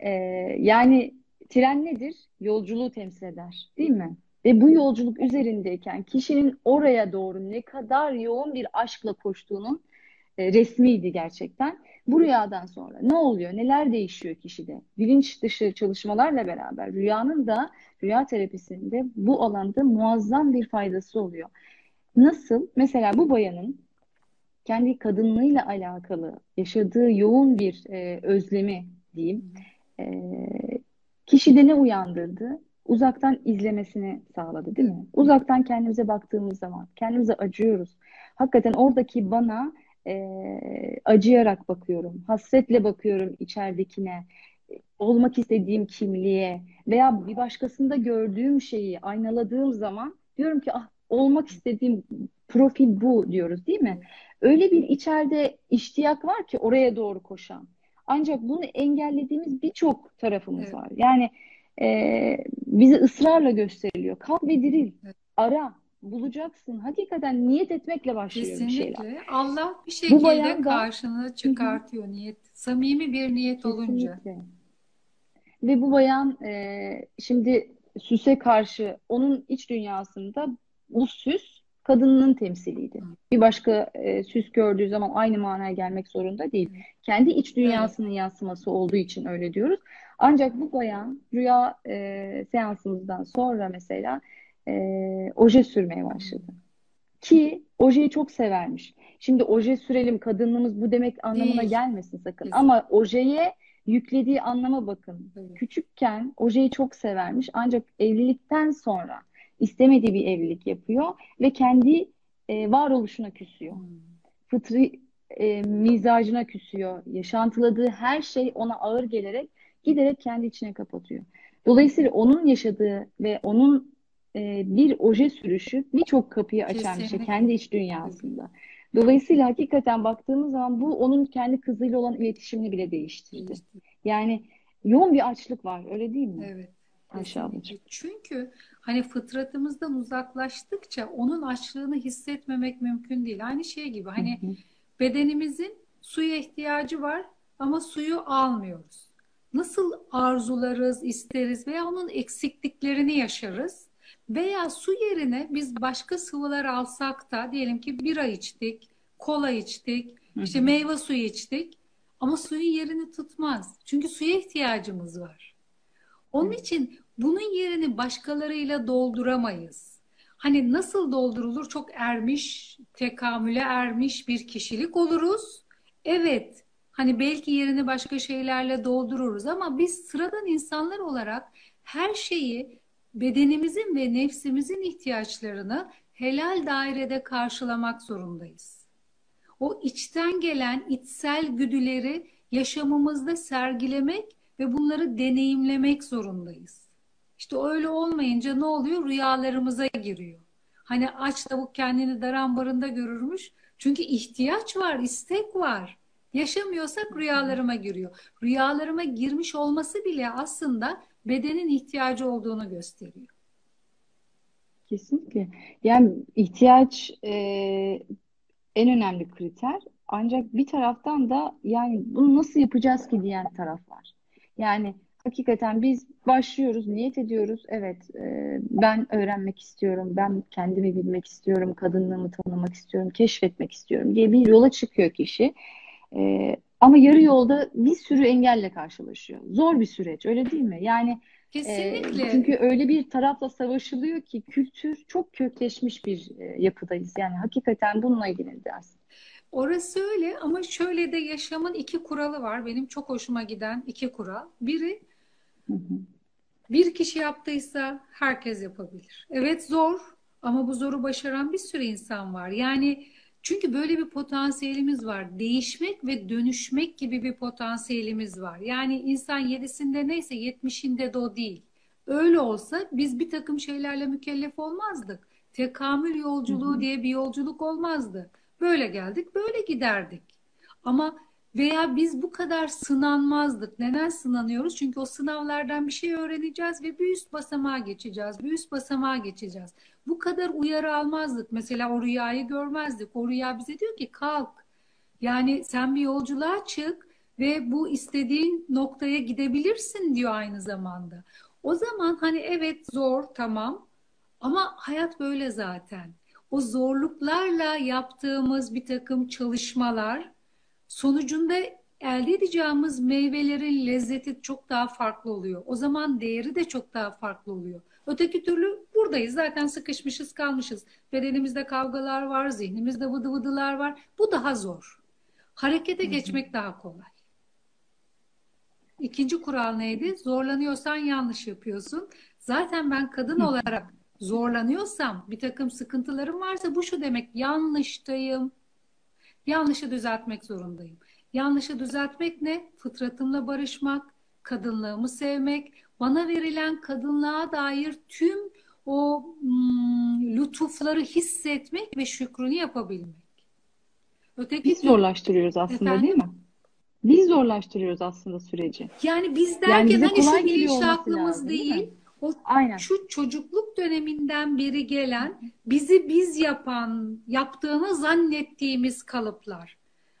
E, yani tren nedir? Yolculuğu temsil eder değil mi? Ve bu yolculuk üzerindeyken kişinin oraya doğru ne kadar yoğun bir aşkla koştuğunun e, resmiydi gerçekten. Bu rüyadan sonra ne oluyor? Neler değişiyor kişide? Bilinç dışı çalışmalarla beraber rüyanın da rüya terapisinde bu alanda muazzam bir faydası oluyor. Nasıl? Mesela bu bayanın kendi kadınlığıyla alakalı yaşadığı yoğun bir e, özlemi diyeyim. E, kişide ne uyandırdı? Uzaktan izlemesini sağladı değil mi? Uzaktan kendimize baktığımız zaman kendimize acıyoruz. Hakikaten oradaki bana e, acıyarak bakıyorum. Hasretle bakıyorum içeridekine. Olmak istediğim kimliğe veya bir başkasında gördüğüm şeyi aynaladığım zaman diyorum ki ah olmak istediğim profil bu diyoruz değil mi? Öyle bir içeride iştiyak var ki oraya doğru koşan. Ancak bunu engellediğimiz birçok tarafımız evet. var. Yani e, bizi ısrarla gösteriliyor. Kalk ve diril. Evet. Ara bulacaksın. Hakikaten niyet etmekle başlıyor Kesinlikle. bir şeyler. Allah bir şekilde Bu bayan karşına çıkartıyor Hı-hı. niyet. Samimi bir niyet Kesinlikle. olunca. Ve bu bayan e, şimdi süse karşı onun iç dünyasında bu süs kadının temsiliydi. Hı. Bir başka e, süs gördüğü zaman aynı manaya gelmek zorunda değil. Hı. Kendi iç dünyasının evet. yansıması olduğu için öyle diyoruz. Ancak bu bayan rüya e, seansımızdan sonra mesela e, oje sürmeye başladı. Ki ojeyi çok severmiş. Şimdi oje sürelim kadınlığımız bu demek anlamına Değil. gelmesin sakın. Kesin. Ama ojeye yüklediği anlama bakın. Evet. Küçükken ojeyi çok severmiş ancak evlilikten sonra istemediği bir evlilik yapıyor ve kendi e, varoluşuna küsüyor. Hmm. Fıtri e, mizacına küsüyor. Yaşantıladığı her şey ona ağır gelerek giderek kendi içine kapatıyor. Dolayısıyla onun yaşadığı ve onun e, bir oje sürüşü birçok kapıyı açan bir şey kendi iç dünyasında. Dolayısıyla hakikaten baktığımız zaman bu onun kendi kızıyla olan iletişimini bile değiştirdi. Yani yoğun bir açlık var öyle değil mi? Evet. Ayşe Çünkü hani fıtratımızdan uzaklaştıkça onun açlığını hissetmemek mümkün değil. Aynı şey gibi hani bedenimizin suya ihtiyacı var ama suyu almıyoruz. Nasıl arzularız, isteriz veya onun eksikliklerini yaşarız. Veya su yerine biz başka sıvılar alsak da diyelim ki bira içtik, kola içtik, işte meyve suyu içtik ama suyun yerini tutmaz. Çünkü suya ihtiyacımız var. Onun için bunun yerini başkalarıyla dolduramayız. Hani nasıl doldurulur? Çok ermiş, tekamüle ermiş bir kişilik oluruz. Evet, hani belki yerini başka şeylerle doldururuz ama biz sıradan insanlar olarak her şeyi bedenimizin ve nefsimizin ihtiyaçlarını helal dairede karşılamak zorundayız. O içten gelen içsel güdüleri yaşamımızda sergilemek ve bunları deneyimlemek zorundayız. İşte öyle olmayınca ne oluyor? Rüyalarımıza giriyor. Hani aç tavuk kendini darambarında görürmüş. Çünkü ihtiyaç var, istek var. Yaşamıyorsak rüyalarıma giriyor. Rüyalarıma girmiş olması bile aslında bedenin ihtiyacı olduğunu gösteriyor. Kesinlikle. Yani ihtiyaç e, en önemli kriter. Ancak bir taraftan da yani bunu nasıl yapacağız ki diyen taraf var. Yani hakikaten biz başlıyoruz, niyet ediyoruz. Evet, e, ben öğrenmek istiyorum, ben kendimi bilmek istiyorum, kadınlığımı tanımak istiyorum, keşfetmek istiyorum diye bir yola çıkıyor kişi. E, ama yarı yolda bir sürü engelle karşılaşıyor. Zor bir süreç, öyle değil mi? Yani Kesinlikle. E, çünkü öyle bir tarafla savaşılıyor ki kültür çok kökleşmiş bir e, yapıdayız. Yani hakikaten bununla ilgili dersin. Orası öyle ama şöyle de yaşamın iki kuralı var. Benim çok hoşuma giden iki kural. Biri bir kişi yaptıysa herkes yapabilir. Evet zor ama bu zoru başaran bir sürü insan var. Yani çünkü böyle bir potansiyelimiz var. Değişmek ve dönüşmek gibi bir potansiyelimiz var. Yani insan yedisinde neyse yetmişinde de o değil. Öyle olsa biz bir takım şeylerle mükellef olmazdık. Tekamül yolculuğu diye bir yolculuk olmazdı. Böyle geldik, böyle giderdik. Ama veya biz bu kadar sınanmazdık. Neden sınanıyoruz? Çünkü o sınavlardan bir şey öğreneceğiz ve bir üst basamağa geçeceğiz. Bir üst basamağa geçeceğiz. Bu kadar uyarı almazdık. Mesela o rüyayı görmezdik. O rüya bize diyor ki kalk. Yani sen bir yolculuğa çık ve bu istediğin noktaya gidebilirsin diyor aynı zamanda. O zaman hani evet zor tamam ama hayat böyle zaten. O zorluklarla yaptığımız bir takım çalışmalar sonucunda elde edeceğimiz meyvelerin lezzeti çok daha farklı oluyor. O zaman değeri de çok daha farklı oluyor. Öteki türlü buradayız zaten sıkışmışız kalmışız. Bedenimizde kavgalar var, zihnimizde vıdı vıdılar var. Bu daha zor. Harekete geçmek daha kolay. İkinci kural neydi? Zorlanıyorsan yanlış yapıyorsun. Zaten ben kadın olarak zorlanıyorsam, bir takım sıkıntılarım varsa bu şu demek yanlıştayım. Yanlışı düzeltmek zorundayım. Yanlışı düzeltmek ne? Fıtratımla barışmak, kadınlığımı sevmek, bana verilen kadınlığa dair tüm o hmm, lütufları hissetmek ve şükrünü yapabilmek. Öteki Biz zorlaştırıyoruz aslında Efendim? değil mi? Biz zorlaştırıyoruz aslında süreci. Yani biz derken yani hani şu bilinç aklımız değil. değil o Aynen. şu çocukluk döneminden beri gelen bizi biz yapan, yaptığını zannettiğimiz kalıplar.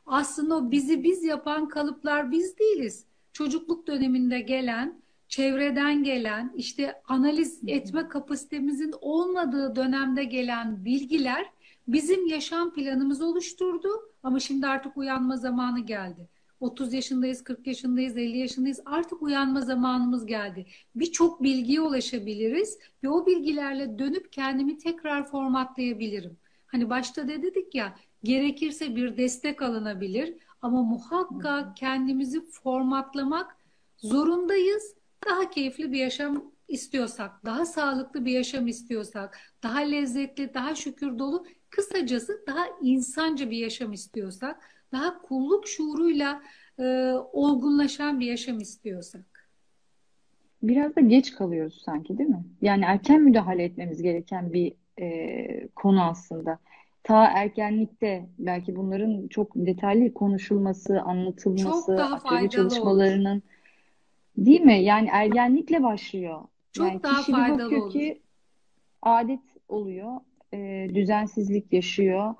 Aslında o bizi biz yapan kalıplar biz değiliz. Çocukluk döneminde gelen, çevreden gelen, işte analiz etme kapasitemizin olmadığı dönemde gelen bilgiler bizim yaşam planımızı oluşturdu. Ama şimdi artık uyanma zamanı geldi. 30 yaşındayız, 40 yaşındayız, 50 yaşındayız. Artık uyanma zamanımız geldi. Birçok bilgiye ulaşabiliriz ve o bilgilerle dönüp kendimi tekrar formatlayabilirim. Hani başta da dedik ya, gerekirse bir destek alınabilir ama muhakkak kendimizi formatlamak zorundayız. Daha keyifli bir yaşam istiyorsak, daha sağlıklı bir yaşam istiyorsak, daha lezzetli, daha şükür dolu, kısacası daha insanca bir yaşam istiyorsak daha kulluk şuuruyla e, olgunlaşan bir yaşam istiyorsak. Biraz da geç kalıyoruz sanki değil mi? Yani erken müdahale etmemiz gereken bir e, konu aslında. Ta erkenlikte belki bunların çok detaylı konuşulması, anlatılması, çok daha faydalı çalışmalarının olur. değil mi? Yani ergenlikle başlıyor. Çok yani daha kişi faydalı bir bakıyor olur. ki adet oluyor, e, düzensizlik yaşıyor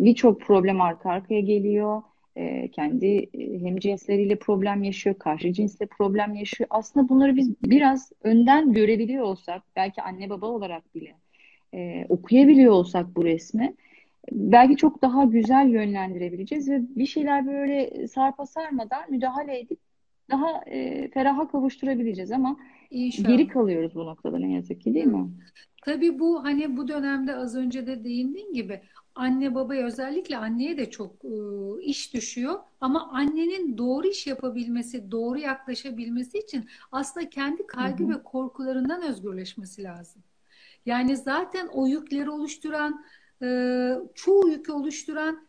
birçok problem arka arkaya geliyor. Ee, kendi e, hem cinsleriyle problem yaşıyor, karşı cinsle problem yaşıyor. Aslında bunları biz biraz önden görebiliyor olsak, belki anne baba olarak bile e, okuyabiliyor olsak bu resmi, belki çok daha güzel yönlendirebileceğiz ve bir şeyler böyle sarpa sarmadan müdahale edip daha e, feraha kavuşturabileceğiz ama İnşallah. geri kalıyoruz bu noktada ne yazık ki değil mi? Tabii bu hani bu dönemde az önce de değindiğin gibi anne babaya özellikle anneye de çok e, iş düşüyor. Ama annenin doğru iş yapabilmesi, doğru yaklaşabilmesi için aslında kendi kaygı hı hı. ve korkularından özgürleşmesi lazım. Yani zaten o yükleri oluşturan, e, çoğu yükü oluşturan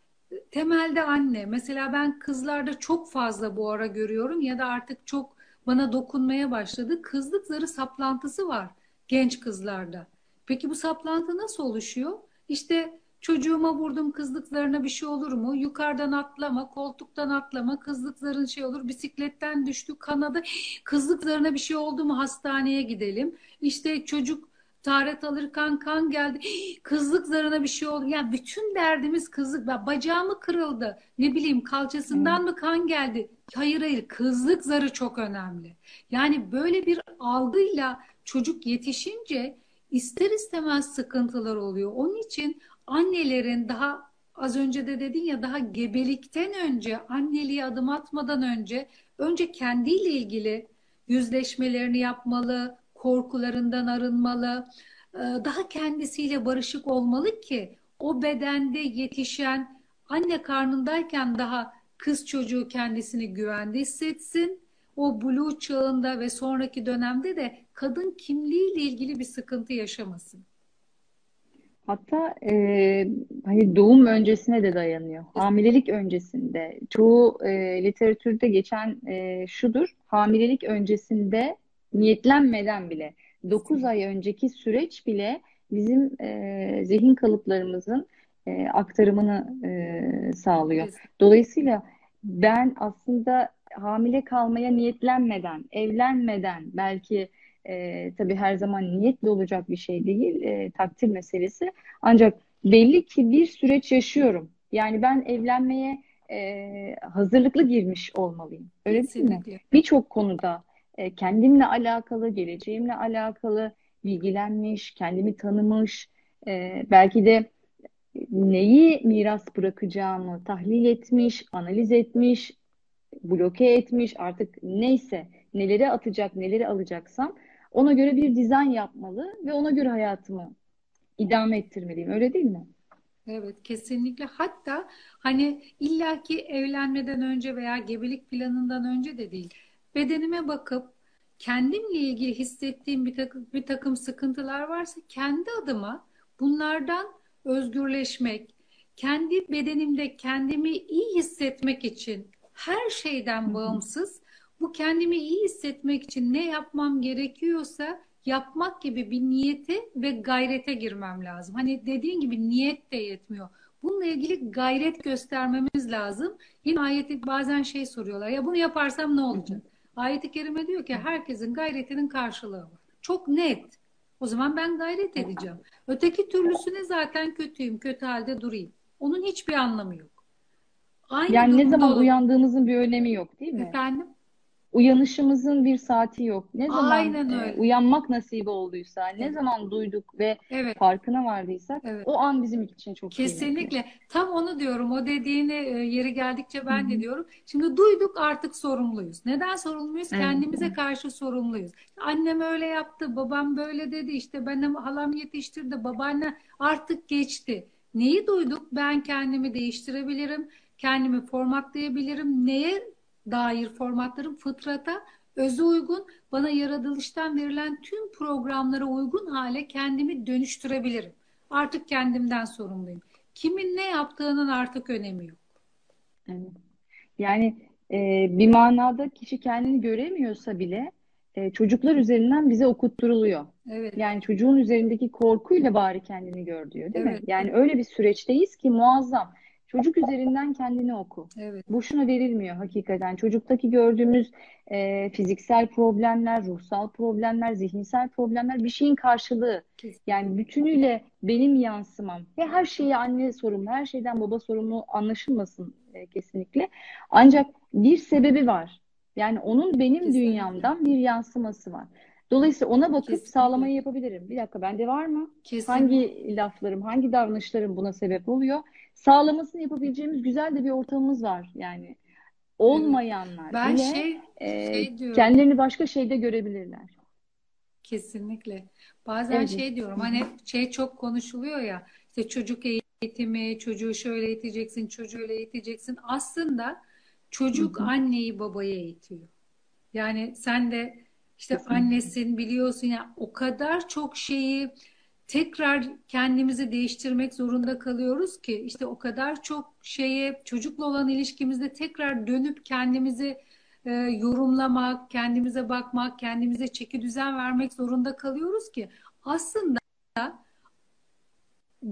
temelde anne. Mesela ben kızlarda çok fazla bu ara görüyorum ya da artık çok bana dokunmaya başladı. Kızlık zarı saplantısı var genç kızlarda. Peki bu saplantı nasıl oluşuyor? İşte Çocuğuma vurdum kızlıklarına bir şey olur mu? Yukarıdan atlama, koltuktan atlama, kızlıkların şey olur. Bisikletten düştü, kanadı. Kızlıklarına bir şey oldu mu hastaneye gidelim. İşte çocuk taharet alırken kan geldi. Kızlık zarına bir şey oldu. Yani bütün derdimiz kızlık. Bacağımı kırıldı. Ne bileyim kalçasından hmm. mı kan geldi? Hayır hayır kızlık zarı çok önemli. Yani böyle bir algıyla çocuk yetişince ister istemez sıkıntılar oluyor. Onun için annelerin daha az önce de dedin ya daha gebelikten önce anneliğe adım atmadan önce önce kendiyle ilgili yüzleşmelerini yapmalı, korkularından arınmalı, e, daha kendisiyle barışık olmalı ki o bedende yetişen anne karnındayken daha kız çocuğu kendisini güvende hissetsin. O blue çağında ve sonraki dönemde de kadın kimliğiyle ilgili bir sıkıntı yaşamasın. Hatta e, hani doğum öncesine de dayanıyor. Hamilelik öncesinde. Çoğu e, literatürde geçen e, şudur. Hamilelik öncesinde niyetlenmeden bile 9 ay önceki süreç bile bizim e, zihin kalıplarımızın e, aktarımını e, sağlıyor. Dolayısıyla ben aslında hamile kalmaya niyetlenmeden, evlenmeden belki e, tabii her zaman niyetli olacak bir şey değil, e, takdir meselesi. Ancak belli ki bir süreç yaşıyorum. Yani ben evlenmeye e, hazırlıklı girmiş olmalıyım. Öyle Kesinlikle. değil mi? Birçok konuda e, kendimle alakalı, geleceğimle alakalı bilgilenmiş, kendimi tanımış, e, belki de neyi miras bırakacağımı tahlil etmiş, analiz etmiş, bloke etmiş artık neyse neleri atacak, neleri alacaksam ona göre bir dizayn yapmalı ve ona göre hayatımı idame ettirmeliyim. Öyle değil mi? Evet kesinlikle. Hatta hani illaki evlenmeden önce veya gebelik planından önce de değil. Bedenime bakıp kendimle ilgili hissettiğim bir takım, bir takım sıkıntılar varsa kendi adıma bunlardan özgürleşmek, kendi bedenimde kendimi iyi hissetmek için her şeyden bağımsız bu kendimi iyi hissetmek için ne yapmam gerekiyorsa yapmak gibi bir niyete ve gayrete girmem lazım. Hani dediğin gibi niyet de yetmiyor. Bununla ilgili gayret göstermemiz lazım. Yine ayeti bazen şey soruyorlar. Ya bunu yaparsam ne olacak? Ayet-i Kerime diyor ki herkesin gayretinin karşılığı var. Çok net. O zaman ben gayret edeceğim. Öteki türlüsüne zaten kötüyüm, kötü halde durayım. Onun hiçbir anlamı yok. Aynı yani ne zaman olur. uyandığımızın bir önemi yok değil mi? Efendim? Uyanışımızın bir saati yok. Ne zaman Aynen e, öyle. E, uyanmak nasip olduysa, ne zaman duyduk ve evet. farkına vardıysak evet. o an bizim için çok Kesinlikle. Kıymetli. Tam onu diyorum. O dediğini e, yeri geldikçe ben Hı-hı. de diyorum. Şimdi duyduk artık sorumluyuz. Neden sorumluyuz? Evet. Kendimize karşı sorumluyuz. Annem öyle yaptı, babam böyle dedi. İşte benim halam yetiştirdi, babaanne artık geçti. Neyi duyduk? Ben kendimi değiştirebilirim, kendimi formatlayabilirim. Neye dair formatların fıtrata, öze uygun, bana yaratılıştan verilen tüm programlara uygun hale kendimi dönüştürebilirim. Artık kendimden sorumluyum. Kimin ne yaptığının artık önemi yok. Evet. Yani e, bir manada kişi kendini göremiyorsa bile e, çocuklar üzerinden bize okutturuluyor. Evet. Yani çocuğun üzerindeki korkuyla bari kendini gör diyor değil evet. mi? Yani öyle bir süreçteyiz ki muazzam. Çocuk üzerinden kendini oku. Evet. Boşuna verilmiyor hakikaten. Çocuktaki gördüğümüz e, fiziksel problemler, ruhsal problemler, zihinsel problemler bir şeyin karşılığı. Kesinlikle. Yani bütünüyle benim yansımam. Ve her şeyi anne sorumlu, her şeyden baba sorumlu anlaşılmasın e, kesinlikle. Ancak bir sebebi var. Yani onun benim Kesinlikle. dünyamdan bir yansıması var. Dolayısıyla ona bakıp Kesinlikle. sağlamayı yapabilirim. Bir dakika bende var mı? Kesinlikle. Hangi laflarım, hangi davranışlarım buna sebep oluyor? Sağlamasını yapabileceğimiz güzel de bir ortamımız var. Yani olmayanlar ben bile şey, e, şey diyorum. kendilerini başka şeyde görebilirler. Kesinlikle. Bazen evet. şey diyorum hani şey çok konuşuluyor ya işte çocuk eğitimi, çocuğu şöyle eğiteceksin, çocuğu öyle eğiteceksin. Aslında çocuk anneyi babayı eğitiyor. Yani sen de işte annesin biliyorsun ya o kadar çok şeyi tekrar kendimizi değiştirmek zorunda kalıyoruz ki işte o kadar çok şeye çocukla olan ilişkimizde tekrar dönüp kendimizi e, yorumlamak, kendimize bakmak, kendimize çeki düzen vermek zorunda kalıyoruz ki aslında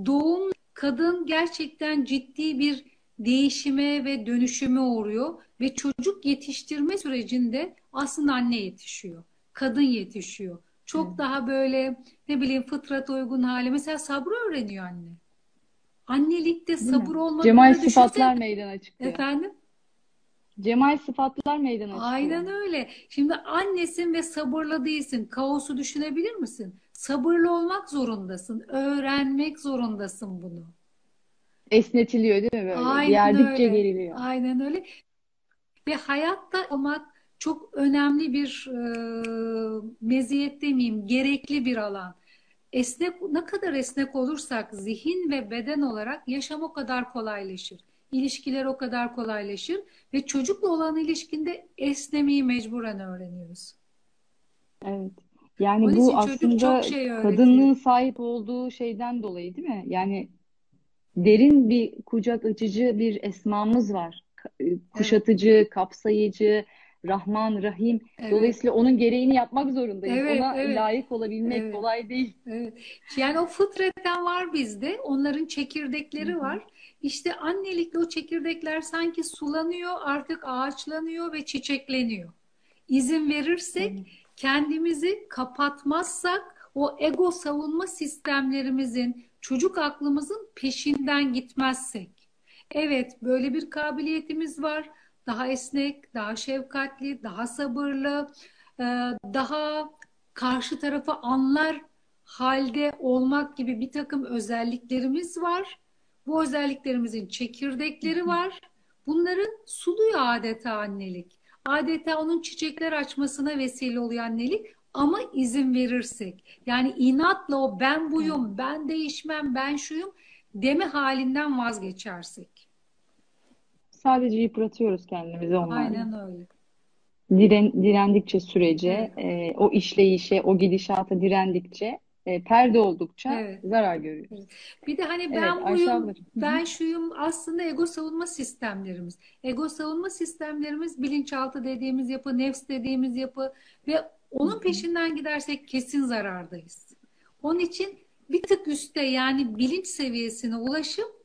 doğum kadın gerçekten ciddi bir değişime ve dönüşüme uğruyor ve çocuk yetiştirme sürecinde aslında anne yetişiyor kadın yetişiyor. Çok hmm. daha böyle ne bileyim fıtrat uygun hali. Mesela sabrı öğreniyor anne. Annelikte sabır olmadığı Cemal sıfatlar meydana çıkıyor. Efendim? Cemal sıfatlar meydana çıkıyor. Aynen öyle. Şimdi annesin ve sabırlı değilsin. Kaosu düşünebilir misin? Sabırlı olmak zorundasın. Öğrenmek zorundasın bunu. Esnetiliyor değil mi böyle? Aynen Yerdikçe öyle. geriliyor. Aynen öyle. Ve hayatta olmak çok önemli bir e, meziyet demeyeyim, gerekli bir alan. Esnek, ne kadar esnek olursak zihin ve beden olarak yaşam o kadar kolaylaşır. ilişkiler o kadar kolaylaşır ve çocukla olan ilişkinde esnemeyi mecburen öğreniyoruz. Evet. Yani Onun bu aslında şey kadının sahip olduğu şeyden dolayı değil mi? Yani derin bir kucak açıcı bir esmamız var. E, Evet, Kuşatıcı, kapsayıcı, Rahman, Rahim. evet, Dolayısıyla onun gereğini yapmak zorundayız. evet, Ona evet, layık olabilmek evet. kolay değil. Evet. Yani o fıtraten var bizde. Onların çekirdekleri Hı hı. var. İşte annelikle o çekirdekler sanki sulanıyor, artık ağaçlanıyor ve çiçekleniyor. İzin verirsek, Evet. kendimizi kapatmazsak o ego savunma sistemlerimizin, çocuk aklımızın peşinden gitmezsek. Evet, böyle bir kabiliyetimiz var. Daha esnek, daha şefkatli, daha sabırlı, e, daha karşı tarafı anlar halde olmak gibi bir takım özelliklerimiz var. Bu özelliklerimizin çekirdekleri var. Bunları suluyor adeta annelik. Adeta onun çiçekler açmasına vesile oluyor annelik ama izin verirsek. Yani inatla o ben buyum, ben değişmem, ben şuyum deme halinden vazgeçersek. Sadece yıpratıyoruz kendimizi onlarla. Aynen öyle. Diren, direndikçe sürece, Evet, e, o işleyişe, o gidişata direndikçe, e, perde oldukça evet. zarar görüyoruz. Evet. Bir de hani Evet, ben Ayşe buyum, ben şuyum aslında ego savunma sistemlerimiz. Ego savunma sistemlerimiz bilinçaltı dediğimiz yapı, nefs dediğimiz yapı ve onun peşinden gidersek kesin zarardayız. Onun için bir tık üstte yani bilinç seviyesine ulaşıp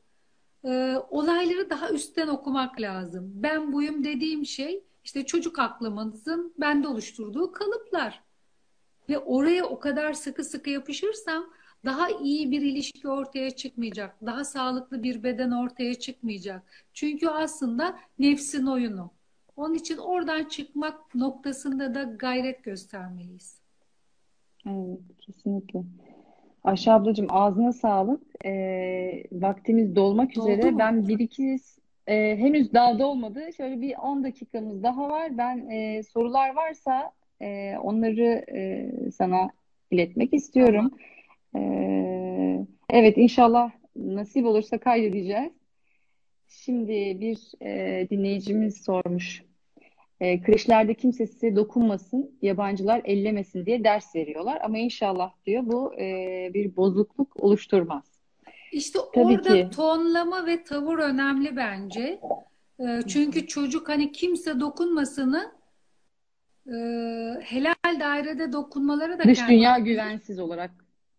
e, olayları daha üstten okumak lazım. Ben buyum dediğim şey işte çocuk aklımızın bende oluşturduğu kalıplar. Ve oraya o kadar sıkı sıkı yapışırsam daha iyi bir ilişki ortaya çıkmayacak. Daha sağlıklı bir beden ortaya çıkmayacak. Çünkü aslında nefsin oyunu. Onun için oradan çıkmak noktasında da gayret göstermeliyiz. Evet, kesinlikle. Ayşe ablacığım ağzına sağlık. Ee, vaktimiz dolmak Doldu üzere. mu? Ben bir iki e, henüz daha dolmadı. Şöyle bir 10 dakikamız daha var. Ben e, sorular varsa e, onları e, sana iletmek Tamam. istiyorum. Ee, evet inşallah nasip olursa kaydedeceğiz. Şimdi bir e, dinleyicimiz sormuş. E, kreşlerde kimse size dokunmasın, yabancılar ellemesin diye ders veriyorlar. Ama inşallah diyor bu e, bir bozukluk oluşturmaz. İşte Tabii orada ki. tonlama ve tavır önemli bence. E, Çünkü çocuk hani kimse dokunmasını e, helal dairede dokunmaları da Dış kendi dünya güvensiz olarak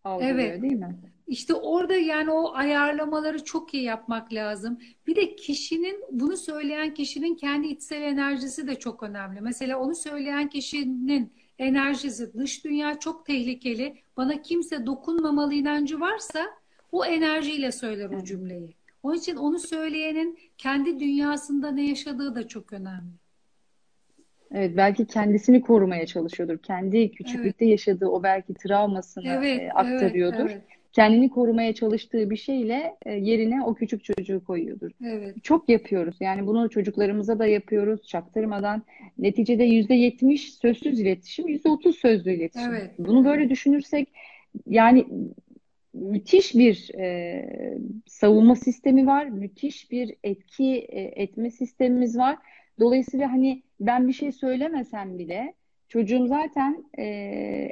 algılıyor Evet. değil mi? İşte orada yani o ayarlamaları çok iyi yapmak lazım. Bir de kişinin, bunu söyleyen kişinin kendi içsel enerjisi de çok önemli. Mesela onu söyleyen kişinin enerjisi, dış dünya çok tehlikeli, bana kimse dokunmamalı inancı varsa o enerjiyle söyler o Evet. cümleyi. Onun için onu söyleyenin kendi dünyasında ne yaşadığı da çok önemli. Evet, belki kendisini korumaya çalışıyordur. Kendi Evet, küçüklükte yaşadığı o belki travmasını evet, e, evet, aktarıyordur. evet, Kendini korumaya çalıştığı bir şeyle e, yerine o küçük çocuğu koyuyordur. evet, Çok yapıyoruz. Yani bunu çocuklarımıza da yapıyoruz çaktırmadan. Neticede yüzde yetmiş sözsüz iletişim, yüzde otuz sözlü iletişim. evet, Bunu böyle düşünürsek yani müthiş bir e, savunma sistemi var, müthiş bir etki e, etme sistemimiz var. Dolayısıyla hani ben bir şey söylemesem bile çocuğum zaten e,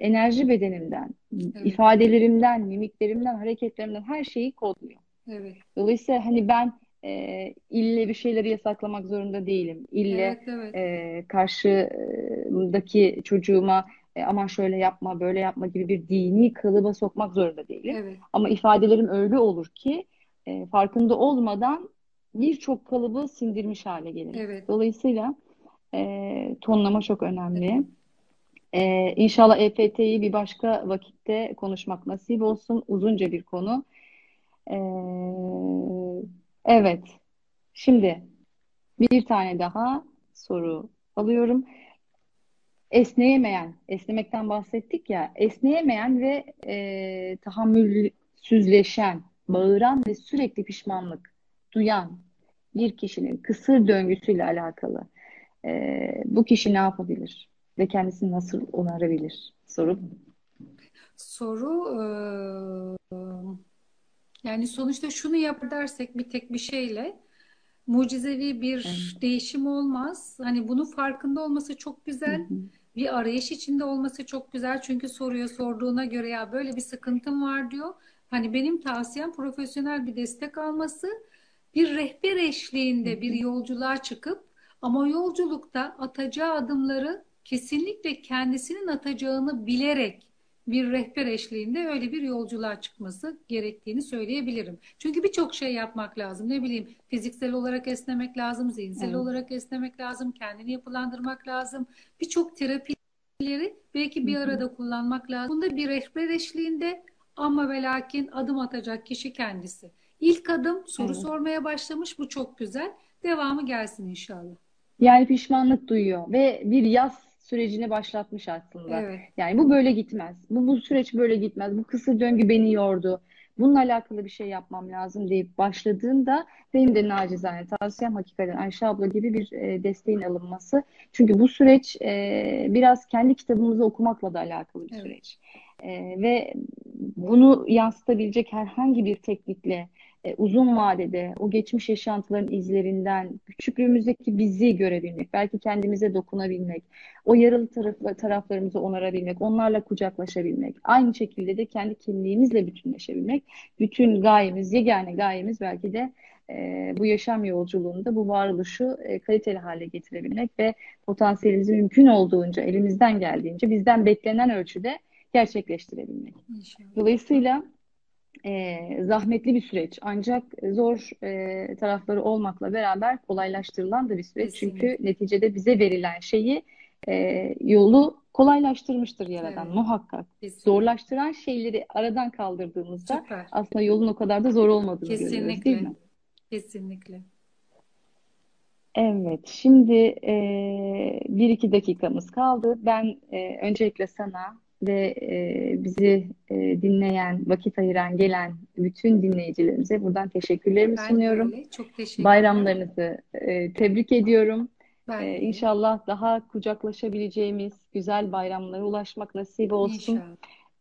enerji bedenimden, evet, ifadelerimden, mimiklerimden, hareketlerimden her şeyi kodluyor. evet, Dolayısıyla hani ben e, ille bir şeyleri yasaklamak zorunda değilim. İlle evet, evet, e, karşıdaki çocuğuma e, aman şöyle yapma, böyle yapma gibi bir dini kalıba sokmak zorunda değilim. evet, Ama ifadelerim öyle olur ki e, farkında olmadan birçok kalıbı sindirmiş hale gelirim. evet, Dolayısıyla e, tonlama çok önemli. evet. E, İnşallah EFT'yi bir başka vakitte konuşmak nasip olsun. Uzunca bir konu. E, evet. Şimdi bir tane daha soru alıyorum. Esneyemeyen, esnemekten bahsettik ya, esneyemeyen ve e, tahammülsüzleşen, bağıran ve sürekli pişmanlık duyan bir kişinin kısır döngüsüyle alakalı e, bu kişi ne yapabilir ve kendisini nasıl onarabilir? Soru. Soru yani sonuçta şunu yap dersek bir tek bir şeyle mucizevi bir Evet. değişim olmaz. Hani bunun farkında olması çok güzel. hı. Bir arayış içinde olması çok güzel. Çünkü soruyor sorduğuna göre ya böyle bir sıkıntım var diyor. Hani benim tavsiyem profesyonel bir destek alması, bir rehber Hı eşliğinde bir yolculuğa çıkıp ama yolculukta atacağı adımları kesinlikle kendisinin atacağını bilerek bir rehber eşliğinde öyle bir yolculuğa çıkması gerektiğini söyleyebilirim. Çünkü birçok şey yapmak lazım. Ne bileyim fiziksel olarak esnemek lazım, zihinsel Evet. olarak esnemek lazım, kendini yapılandırmak lazım. Birçok terapileri belki bir arada kullanmak lazım. Bunda bir rehber eşliğinde ama ve lakin adım atacak kişi kendisi. İlk adım soru Evet. sormaya başlamış. Bu çok güzel. Devamı gelsin inşallah. Yani pişmanlık duyuyor ve bir yaz sürecini başlatmış aslında. Evet. Yani bu böyle gitmez. Bu, bu süreç böyle gitmez. Bu kısır döngü beni yordu. Bununla alakalı bir şey yapmam lazım deyip başladığında benim de nacizane tavsiyem hakikaten Ayşe abla gibi bir e, desteğin alınması. Çünkü bu süreç e, biraz kendi kitabımızı okumakla da alakalı bir Evet. süreç. E, ve bunu yansıtabilecek herhangi bir teknikle e, uzun vadede o geçmiş yaşantıların izlerinden küçüklüğümüzdeki bizi görebilmek, belki kendimize dokunabilmek, o yaralı taraf, taraflarımızı onarabilmek, onlarla kucaklaşabilmek, aynı şekilde de kendi kimliğimizle bütünleşebilmek, bütün gayemiz, yegane gayemiz belki de e, bu yaşam yolculuğunda bu varoluşu e, kaliteli hale getirebilmek ve potansiyelimizi mümkün olduğunca, elimizden geldiğince, bizden beklenen ölçüde gerçekleştirebilmek. İnşallah. Dolayısıyla e, zahmetli bir süreç ancak zor e, tarafları olmakla beraber kolaylaştırılan da bir süreç. Çünkü Kesinlikle. neticede bize verilen şeyi e, yolu kolaylaştırmıştır Yaradan Evet. muhakkak. Kesinlikle. Zorlaştıran şeyleri aradan kaldırdığımızda Süper. aslında yolun o kadar da zor olmadığını görüyoruz değil Kesinlikle. mi? Kesinlikle. Evet, şimdi e, bir iki dakikamız kaldı. Ben e, öncelikle sana ve e, bizi e, dinleyen, vakit ayıran, gelen bütün dinleyicilerimize buradan teşekkürlerimi Ben sunuyorum. öyle. Çok teşekkürler. Bayramlarınızı e, tebrik ediyorum. Ben E. İnşallah daha kucaklaşabileceğimiz güzel bayramlara ulaşmak nasip olsun. İnşallah.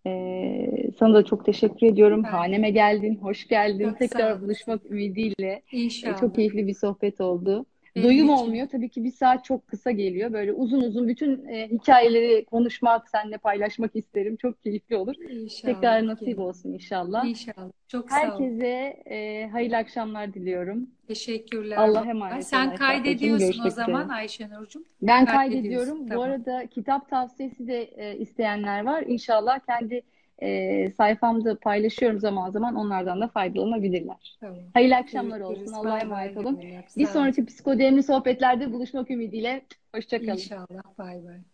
E, sana da çok teşekkür ediyorum. Ben. Haneme geldin, hoş geldin. Çok Tekrar buluşmak ümidiyle. E, İnşallah. çok keyifli bir sohbet oldu. Benim Doyum için. olmuyor. Tabii ki bir saat çok kısa geliyor. Böyle uzun uzun bütün e, hikayeleri konuşmak, seninle paylaşmak isterim. Çok keyifli olur. İnşallah. Tekrar nasip olsun inşallah. İnşallah. Çok sağ ol. Herkese e, hayırlı akşamlar diliyorum. Teşekkürler. Nurcan. emanet Sen Ayşe kaydediyorsun o zaman üzere. Ayşenur'cum. Ben kaydediyorum. Bu Tamam. arada kitap tavsiyesi de e, isteyenler var. İnşallah kendi e, sayfamda paylaşıyorum zaman zaman. Onlardan da faydalanabilirler. Tamam. Hayırlı akşamlar olsun. Allah'a emanet olun. Bir sonraki psikodemli sohbetlerde buluşmak ümidiyle. Hoşça kalın. İnşallah. Bay bay.